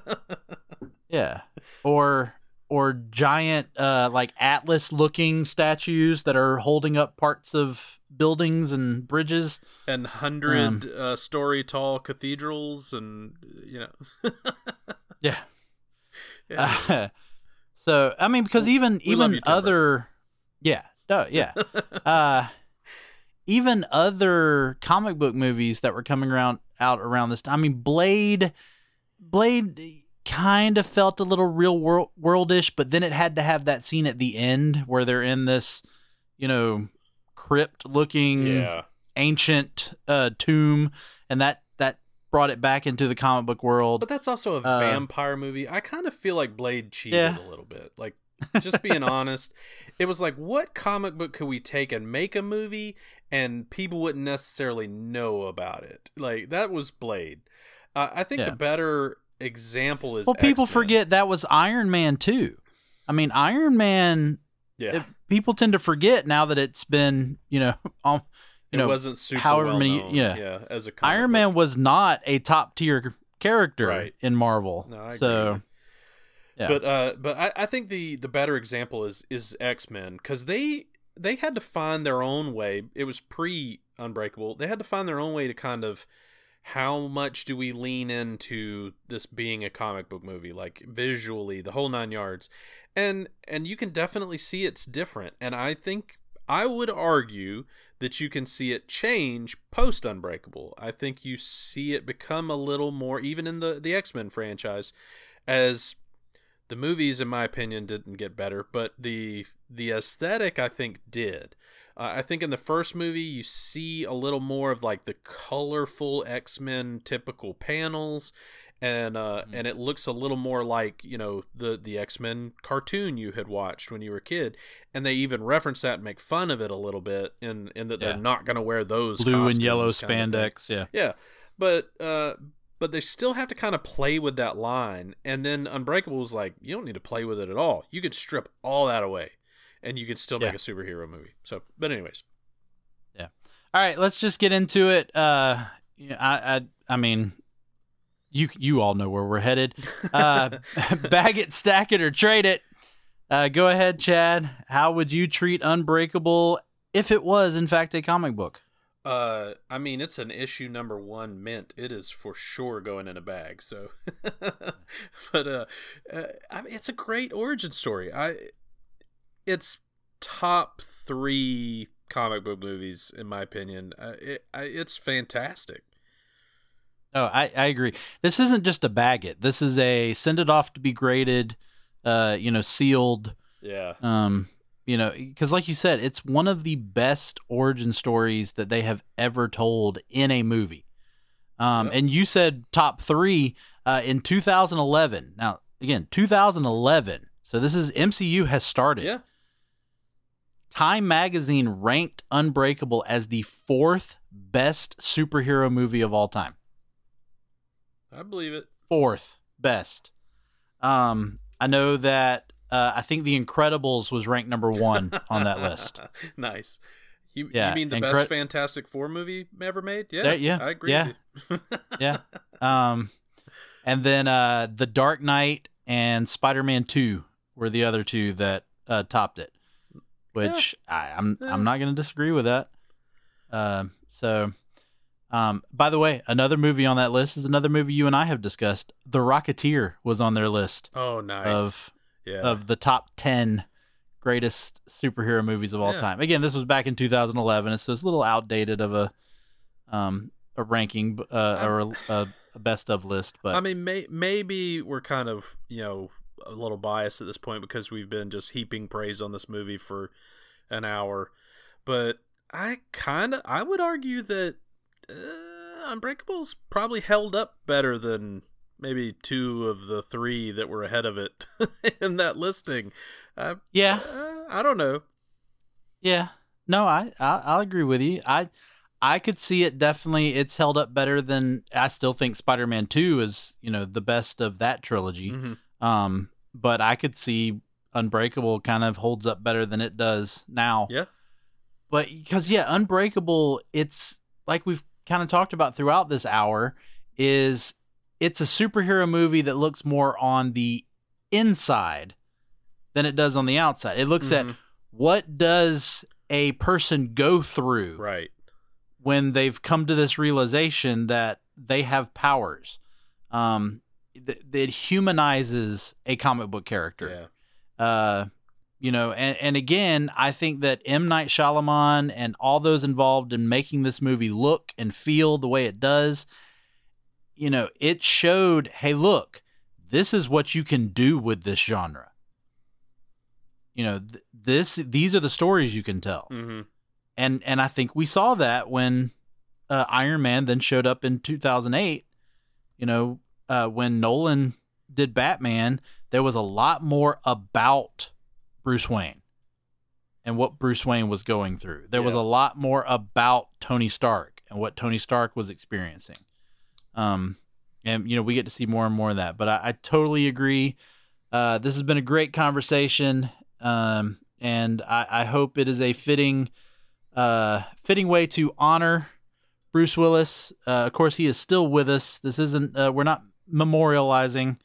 yeah, or or giant uh, like Atlas looking statues that are holding up parts of buildings and bridges and hundred um, uh, story tall cathedrals and you know. yeah uh, so I mean, because even we even other, yeah, no, yeah, uh, even other comic book movies that were coming around out around this time. I mean, Blade, Blade kind of felt a little real world worldish, but then it had to have that scene at the end where they're in this, you know, crypt looking yeah. ancient uh, tomb, and that brought it back into the comic book world. But that's also a uh, vampire movie. I kind of feel like Blade cheated yeah. a little bit. Like, just being honest, it was like, what comic book could we take and make a movie, and people wouldn't necessarily know about it? Like that was Blade. Uh, I think yeah. the better example is well, people X-Men. forget that was Iron Man too. I mean, Iron Man. Yeah. It, people tend to forget now that it's been you know you it know wasn't super however well many known, yeah yeah as a comic, Iron book. Man was not a top tier character right. in Marvel. No, so. Yeah. But uh, but I, I think the the better example is is X Men because they they had to find their own way. It was pre Unbreakable. They had to find their own way to kind of how much do we lean into this being a comic book movie, like visually, the whole nine yards, and and you can definitely see it's different. And I think I would argue that you can see it change post Unbreakable. I think you see it become a little more, even in the the X Men franchise, as the movies, in my opinion, didn't get better, but the the aesthetic I think did. Uh, I think in the first movie you see a little more of like the colorful X Men typical panels, and uh, mm-hmm. and it looks a little more like you know the the X Men cartoon you had watched when you were a kid, and they even reference that and make fun of it a little bit in in that yeah. they're not going to wear those blue and yellow spandex, yeah, yeah, but uh, but they still have to kind of play with that line. And then Unbreakable was like, you don't need to play with it at all. You could strip all that away, and you could still make yeah. a superhero movie. So, but anyways, yeah. All right, let's just get into it. Uh, I, I, I mean, you, you all know where we're headed. Uh, bag it, stack it, or trade it. Uh, go ahead, Chad. How would you treat Unbreakable if it was, in fact, a comic book? Uh, I mean, it's an issue number one mint. It is for sure going in a bag. So, but uh, uh, I mean, it's a great origin story. I, it's top three comic book movies in my opinion. Uh, it, I, it's fantastic. Oh, I, I agree. This isn't just a bag it. This is a send it off to be graded, uh, you know, sealed. Yeah. Um, you know because like you said it's one of the best origin stories that they have ever told in a movie um, yep. and you said top three uh, in 2011 now again 2011 so this is mcu has started yeah time magazine ranked unbreakable as the fourth best superhero movie of all time i believe it fourth best um i know that uh, I think The Incredibles was ranked number one on that list. nice. You, yeah, you mean the Incre- best Fantastic Four movie ever made? Yeah, there, yeah, I agree. Yeah, yeah. Um, and then uh, The Dark Knight and Spider Man Two were the other two that uh, topped it. Which yeah. I, am I'm, yeah. I'm not going to disagree with that. Um, so, um, by the way, another movie on that list is another movie you and I have discussed. The Rocketeer was on their list. Oh, nice. Of yeah. of the top 10 greatest superhero movies of all yeah. time. Again, this was back in 2011, so it's a little outdated of a um a ranking uh, or a, a, best of list, but I mean may, maybe we're kind of, you know, a little biased at this point because we've been just heaping praise on this movie for an hour. But I kind of I would argue that uh, Unbreakable's probably held up better than maybe two of the three that were ahead of it in that listing. Uh, yeah, uh, I don't know. Yeah, no, I, I I'll agree with you. I I could see it definitely. It's held up better than I still think Spider Man Two is you know the best of that trilogy. Mm-hmm. Um, but I could see Unbreakable kind of holds up better than it does now. Yeah. But because yeah, Unbreakable, it's like we've kind of talked about throughout this hour, is it's a superhero movie that looks more on the inside than it does on the outside. It looks mm-hmm. at what does a person go through right when they've come to this realization that they have powers. Um, th- it humanizes a comic book character. Yeah. Uh, you know, and, and again, I think that M. Night Shyamalan and all those involved in making this movie look and feel the way it does you know, it showed, hey, look, this is what you can do with this genre. You know, th- this these are the stories you can tell. Mm-hmm. And and I think we saw that when uh, Iron Man then showed up in 2008 you know, uh, when Nolan did Batman, there was a lot more about Bruce Wayne and what Bruce Wayne was going through. There yeah. was a lot more about Tony Stark and what Tony Stark was experiencing. Um, and you know we get to see more and more of that. But I, I totally agree. Uh, this has been a great conversation, um, and I, I, hope it is a fitting, uh, fitting way to honor Bruce Willis. Uh, of course, he is still with us. This isn't. Uh, we're not memorializing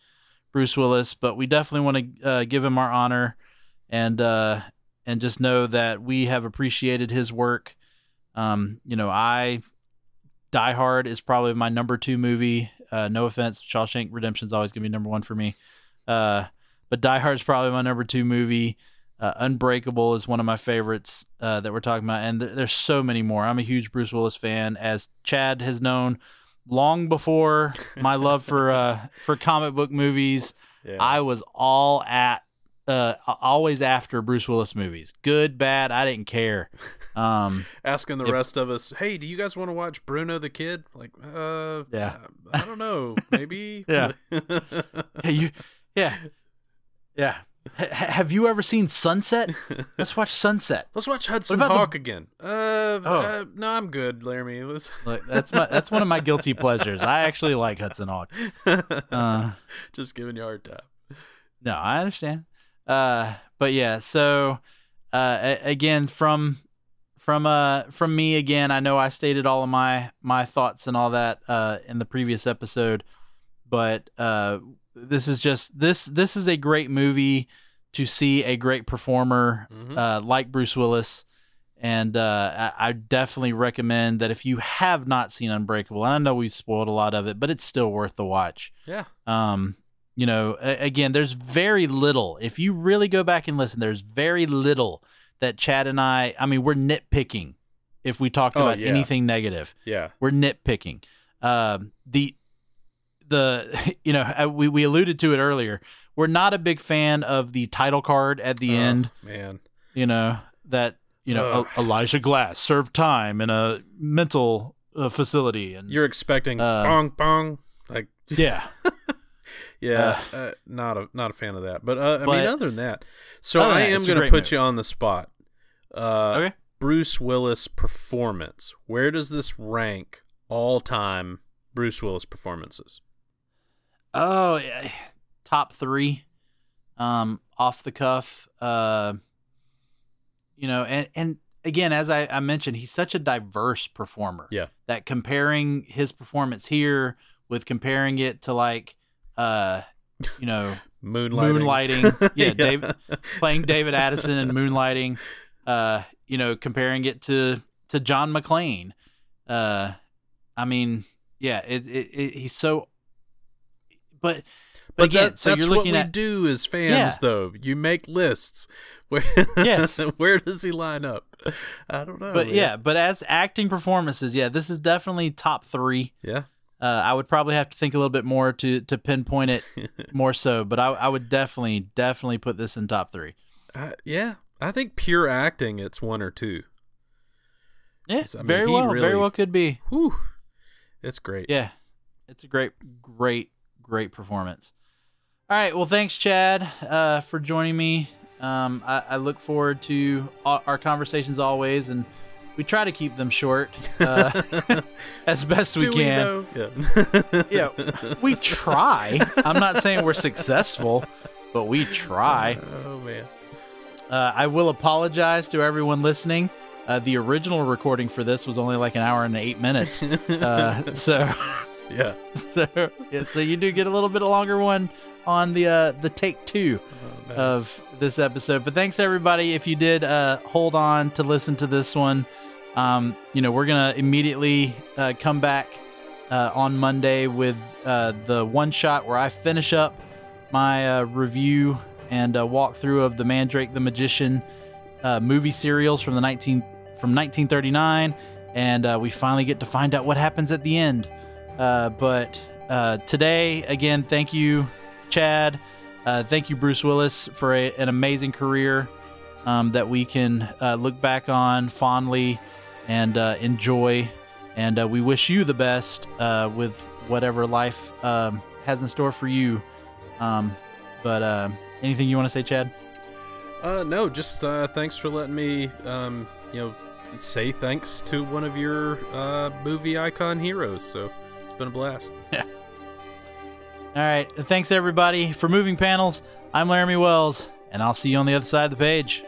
Bruce Willis, but we definitely want to uh, give him our honor and uh, and just know that we have appreciated his work. Um, you know, I Die Hard is probably my number two movie. Uh, no offense, Shawshank Redemption is always gonna be number one for me. Uh, but Die Hard is probably my number two movie. Uh, Unbreakable is one of my favorites uh, that we're talking about, and th- there's so many more. I'm a huge Bruce Willis fan, as Chad has known long before my love for uh, for comic book movies. Yeah. I was all at uh, always after Bruce Willis movies. Good, bad, I didn't care. Um, Asking the if, rest of us, hey, do you guys want to watch Bruno the Kid? Like, uh, yeah, I, I don't know, maybe. yeah, hey, you, yeah, yeah. H- have you ever seen Sunset? Let's watch Sunset. Let's watch Hudson Hawk the... again. Uh, oh. Uh, no, I'm good, Laramy. Was... Look, that's my that's one of my guilty pleasures. I actually like Hudson Hawk. Uh, Just giving you a hard time. No, I understand. Uh, but yeah, so uh, again from from uh from me again. I know I stated all of my my thoughts and all that uh in the previous episode, but uh this is just this this is a great movie to see a great performer mm-hmm. uh like Bruce Willis. And uh, I, I definitely recommend that if you have not seen Unbreakable, and I know we've spoiled a lot of it, but it's still worth the watch. Yeah. Um, you know, again, there's very little. If you really go back and listen, there's very little that Chad and I, I mean, we're nitpicking if we talk oh, about yeah. anything negative. Yeah. We're nitpicking. Um, the, the, you know, we, we alluded to it earlier. We're not a big fan of the title card at the oh, end. Man. You know, that, you know, Elijah Glass served time in a mental uh, facility. And you're expecting uh, bong, bong. Like, yeah. Yeah, uh, uh, not a not a fan of that. But uh, I but, mean, other than that, so I am going to put movie. you on the spot. Uh, okay. Bruce Willis performance. Where does this rank all time Bruce Willis performances? Oh, yeah. top three. Um, off the cuff. Uh, you know, and and again, as I, I mentioned, he's such a diverse performer. Yeah. That comparing his performance here with comparing it to like uh, you know, moonlighting. moonlighting. Yeah, yeah. Playing David Addison and moonlighting. Uh, you know, comparing it to to John McClane. Uh, I mean, yeah, it, it, it he's so. But but, again, that, so that's you're looking what at, we do as fans, yeah. though. You make lists. Where, yes. where does he line up? I don't know. But man. yeah, but as acting performances, yeah, this is definitely top three. Yeah. Uh, I would probably have to think a little bit more to to pinpoint it more so, but I, I would definitely definitely put this in top three. Uh, yeah, I think pure acting, it's one or two. Yeah, I mean, very well, really, very well could be. Whew, it's great. Yeah, it's a great, great, great performance. All right, well, thanks, Chad, uh, for joining me. Um, I, I, look forward to our conversations always, and we try to keep them short uh, as best we Do can. We yeah. yeah, we try. I'm not saying we're successful, but we try. Oh man. Uh, I will apologize to everyone listening. Uh, the original recording for this was only like an hour and eight minutes. Uh, so yeah. So yeah, so you do get a little bit of longer one on the uh, the take two oh, nice. of this episode. But thanks everybody if you did uh, hold on to listen to this one. Um, you know, we're gonna immediately uh, come back uh, on Monday with uh, the one shot where I finish up my uh, review and uh, walkthrough of the Mandrake the Magician uh, movie serials from the 19 from 1939, and we finally get to find out what happens at the end. but today, again, thank you, Chad. thank you, Bruce Willis, for a, an amazing career um, that we can look back on fondly and uh, enjoy. And uh, we wish you the best uh, with whatever life um, has in store for you. Um, but uh, anything you want to say, Chad? Uh, no, just uh, thanks for letting me, um, you know, say thanks to one of your uh, movie icon heroes. So it's been a blast. Yeah. All right. Thanks, everybody, for moving panels. I'm Laramy Wells, and I'll see you on the other side of the page.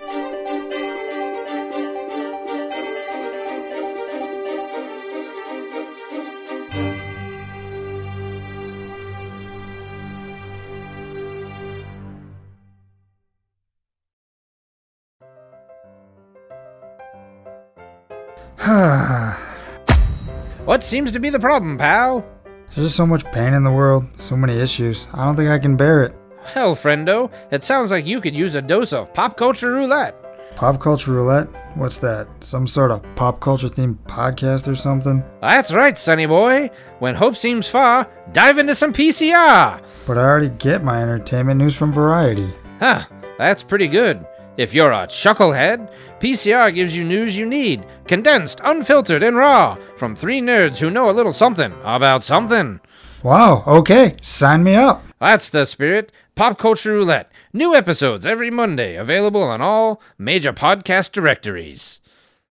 what seems to be the problem, pal? There's just so much pain in the world, so many issues. I don't think I can bear it. Hell, friendo, it sounds like you could use a dose of pop culture roulette. Pop culture roulette? What's that? Some sort of pop culture themed podcast or something? That's right, sonny boy. When hope seems far, dive into some PCR. But I already get my entertainment news from Variety. Huh, that's pretty good. If you're a chucklehead, PCR gives you news you need, condensed, unfiltered, and raw, from three nerds who know a little something about something. Wow, okay, sign me up. That's the spirit. Pop Culture Roulette. New episodes every Monday, available on all major podcast directories.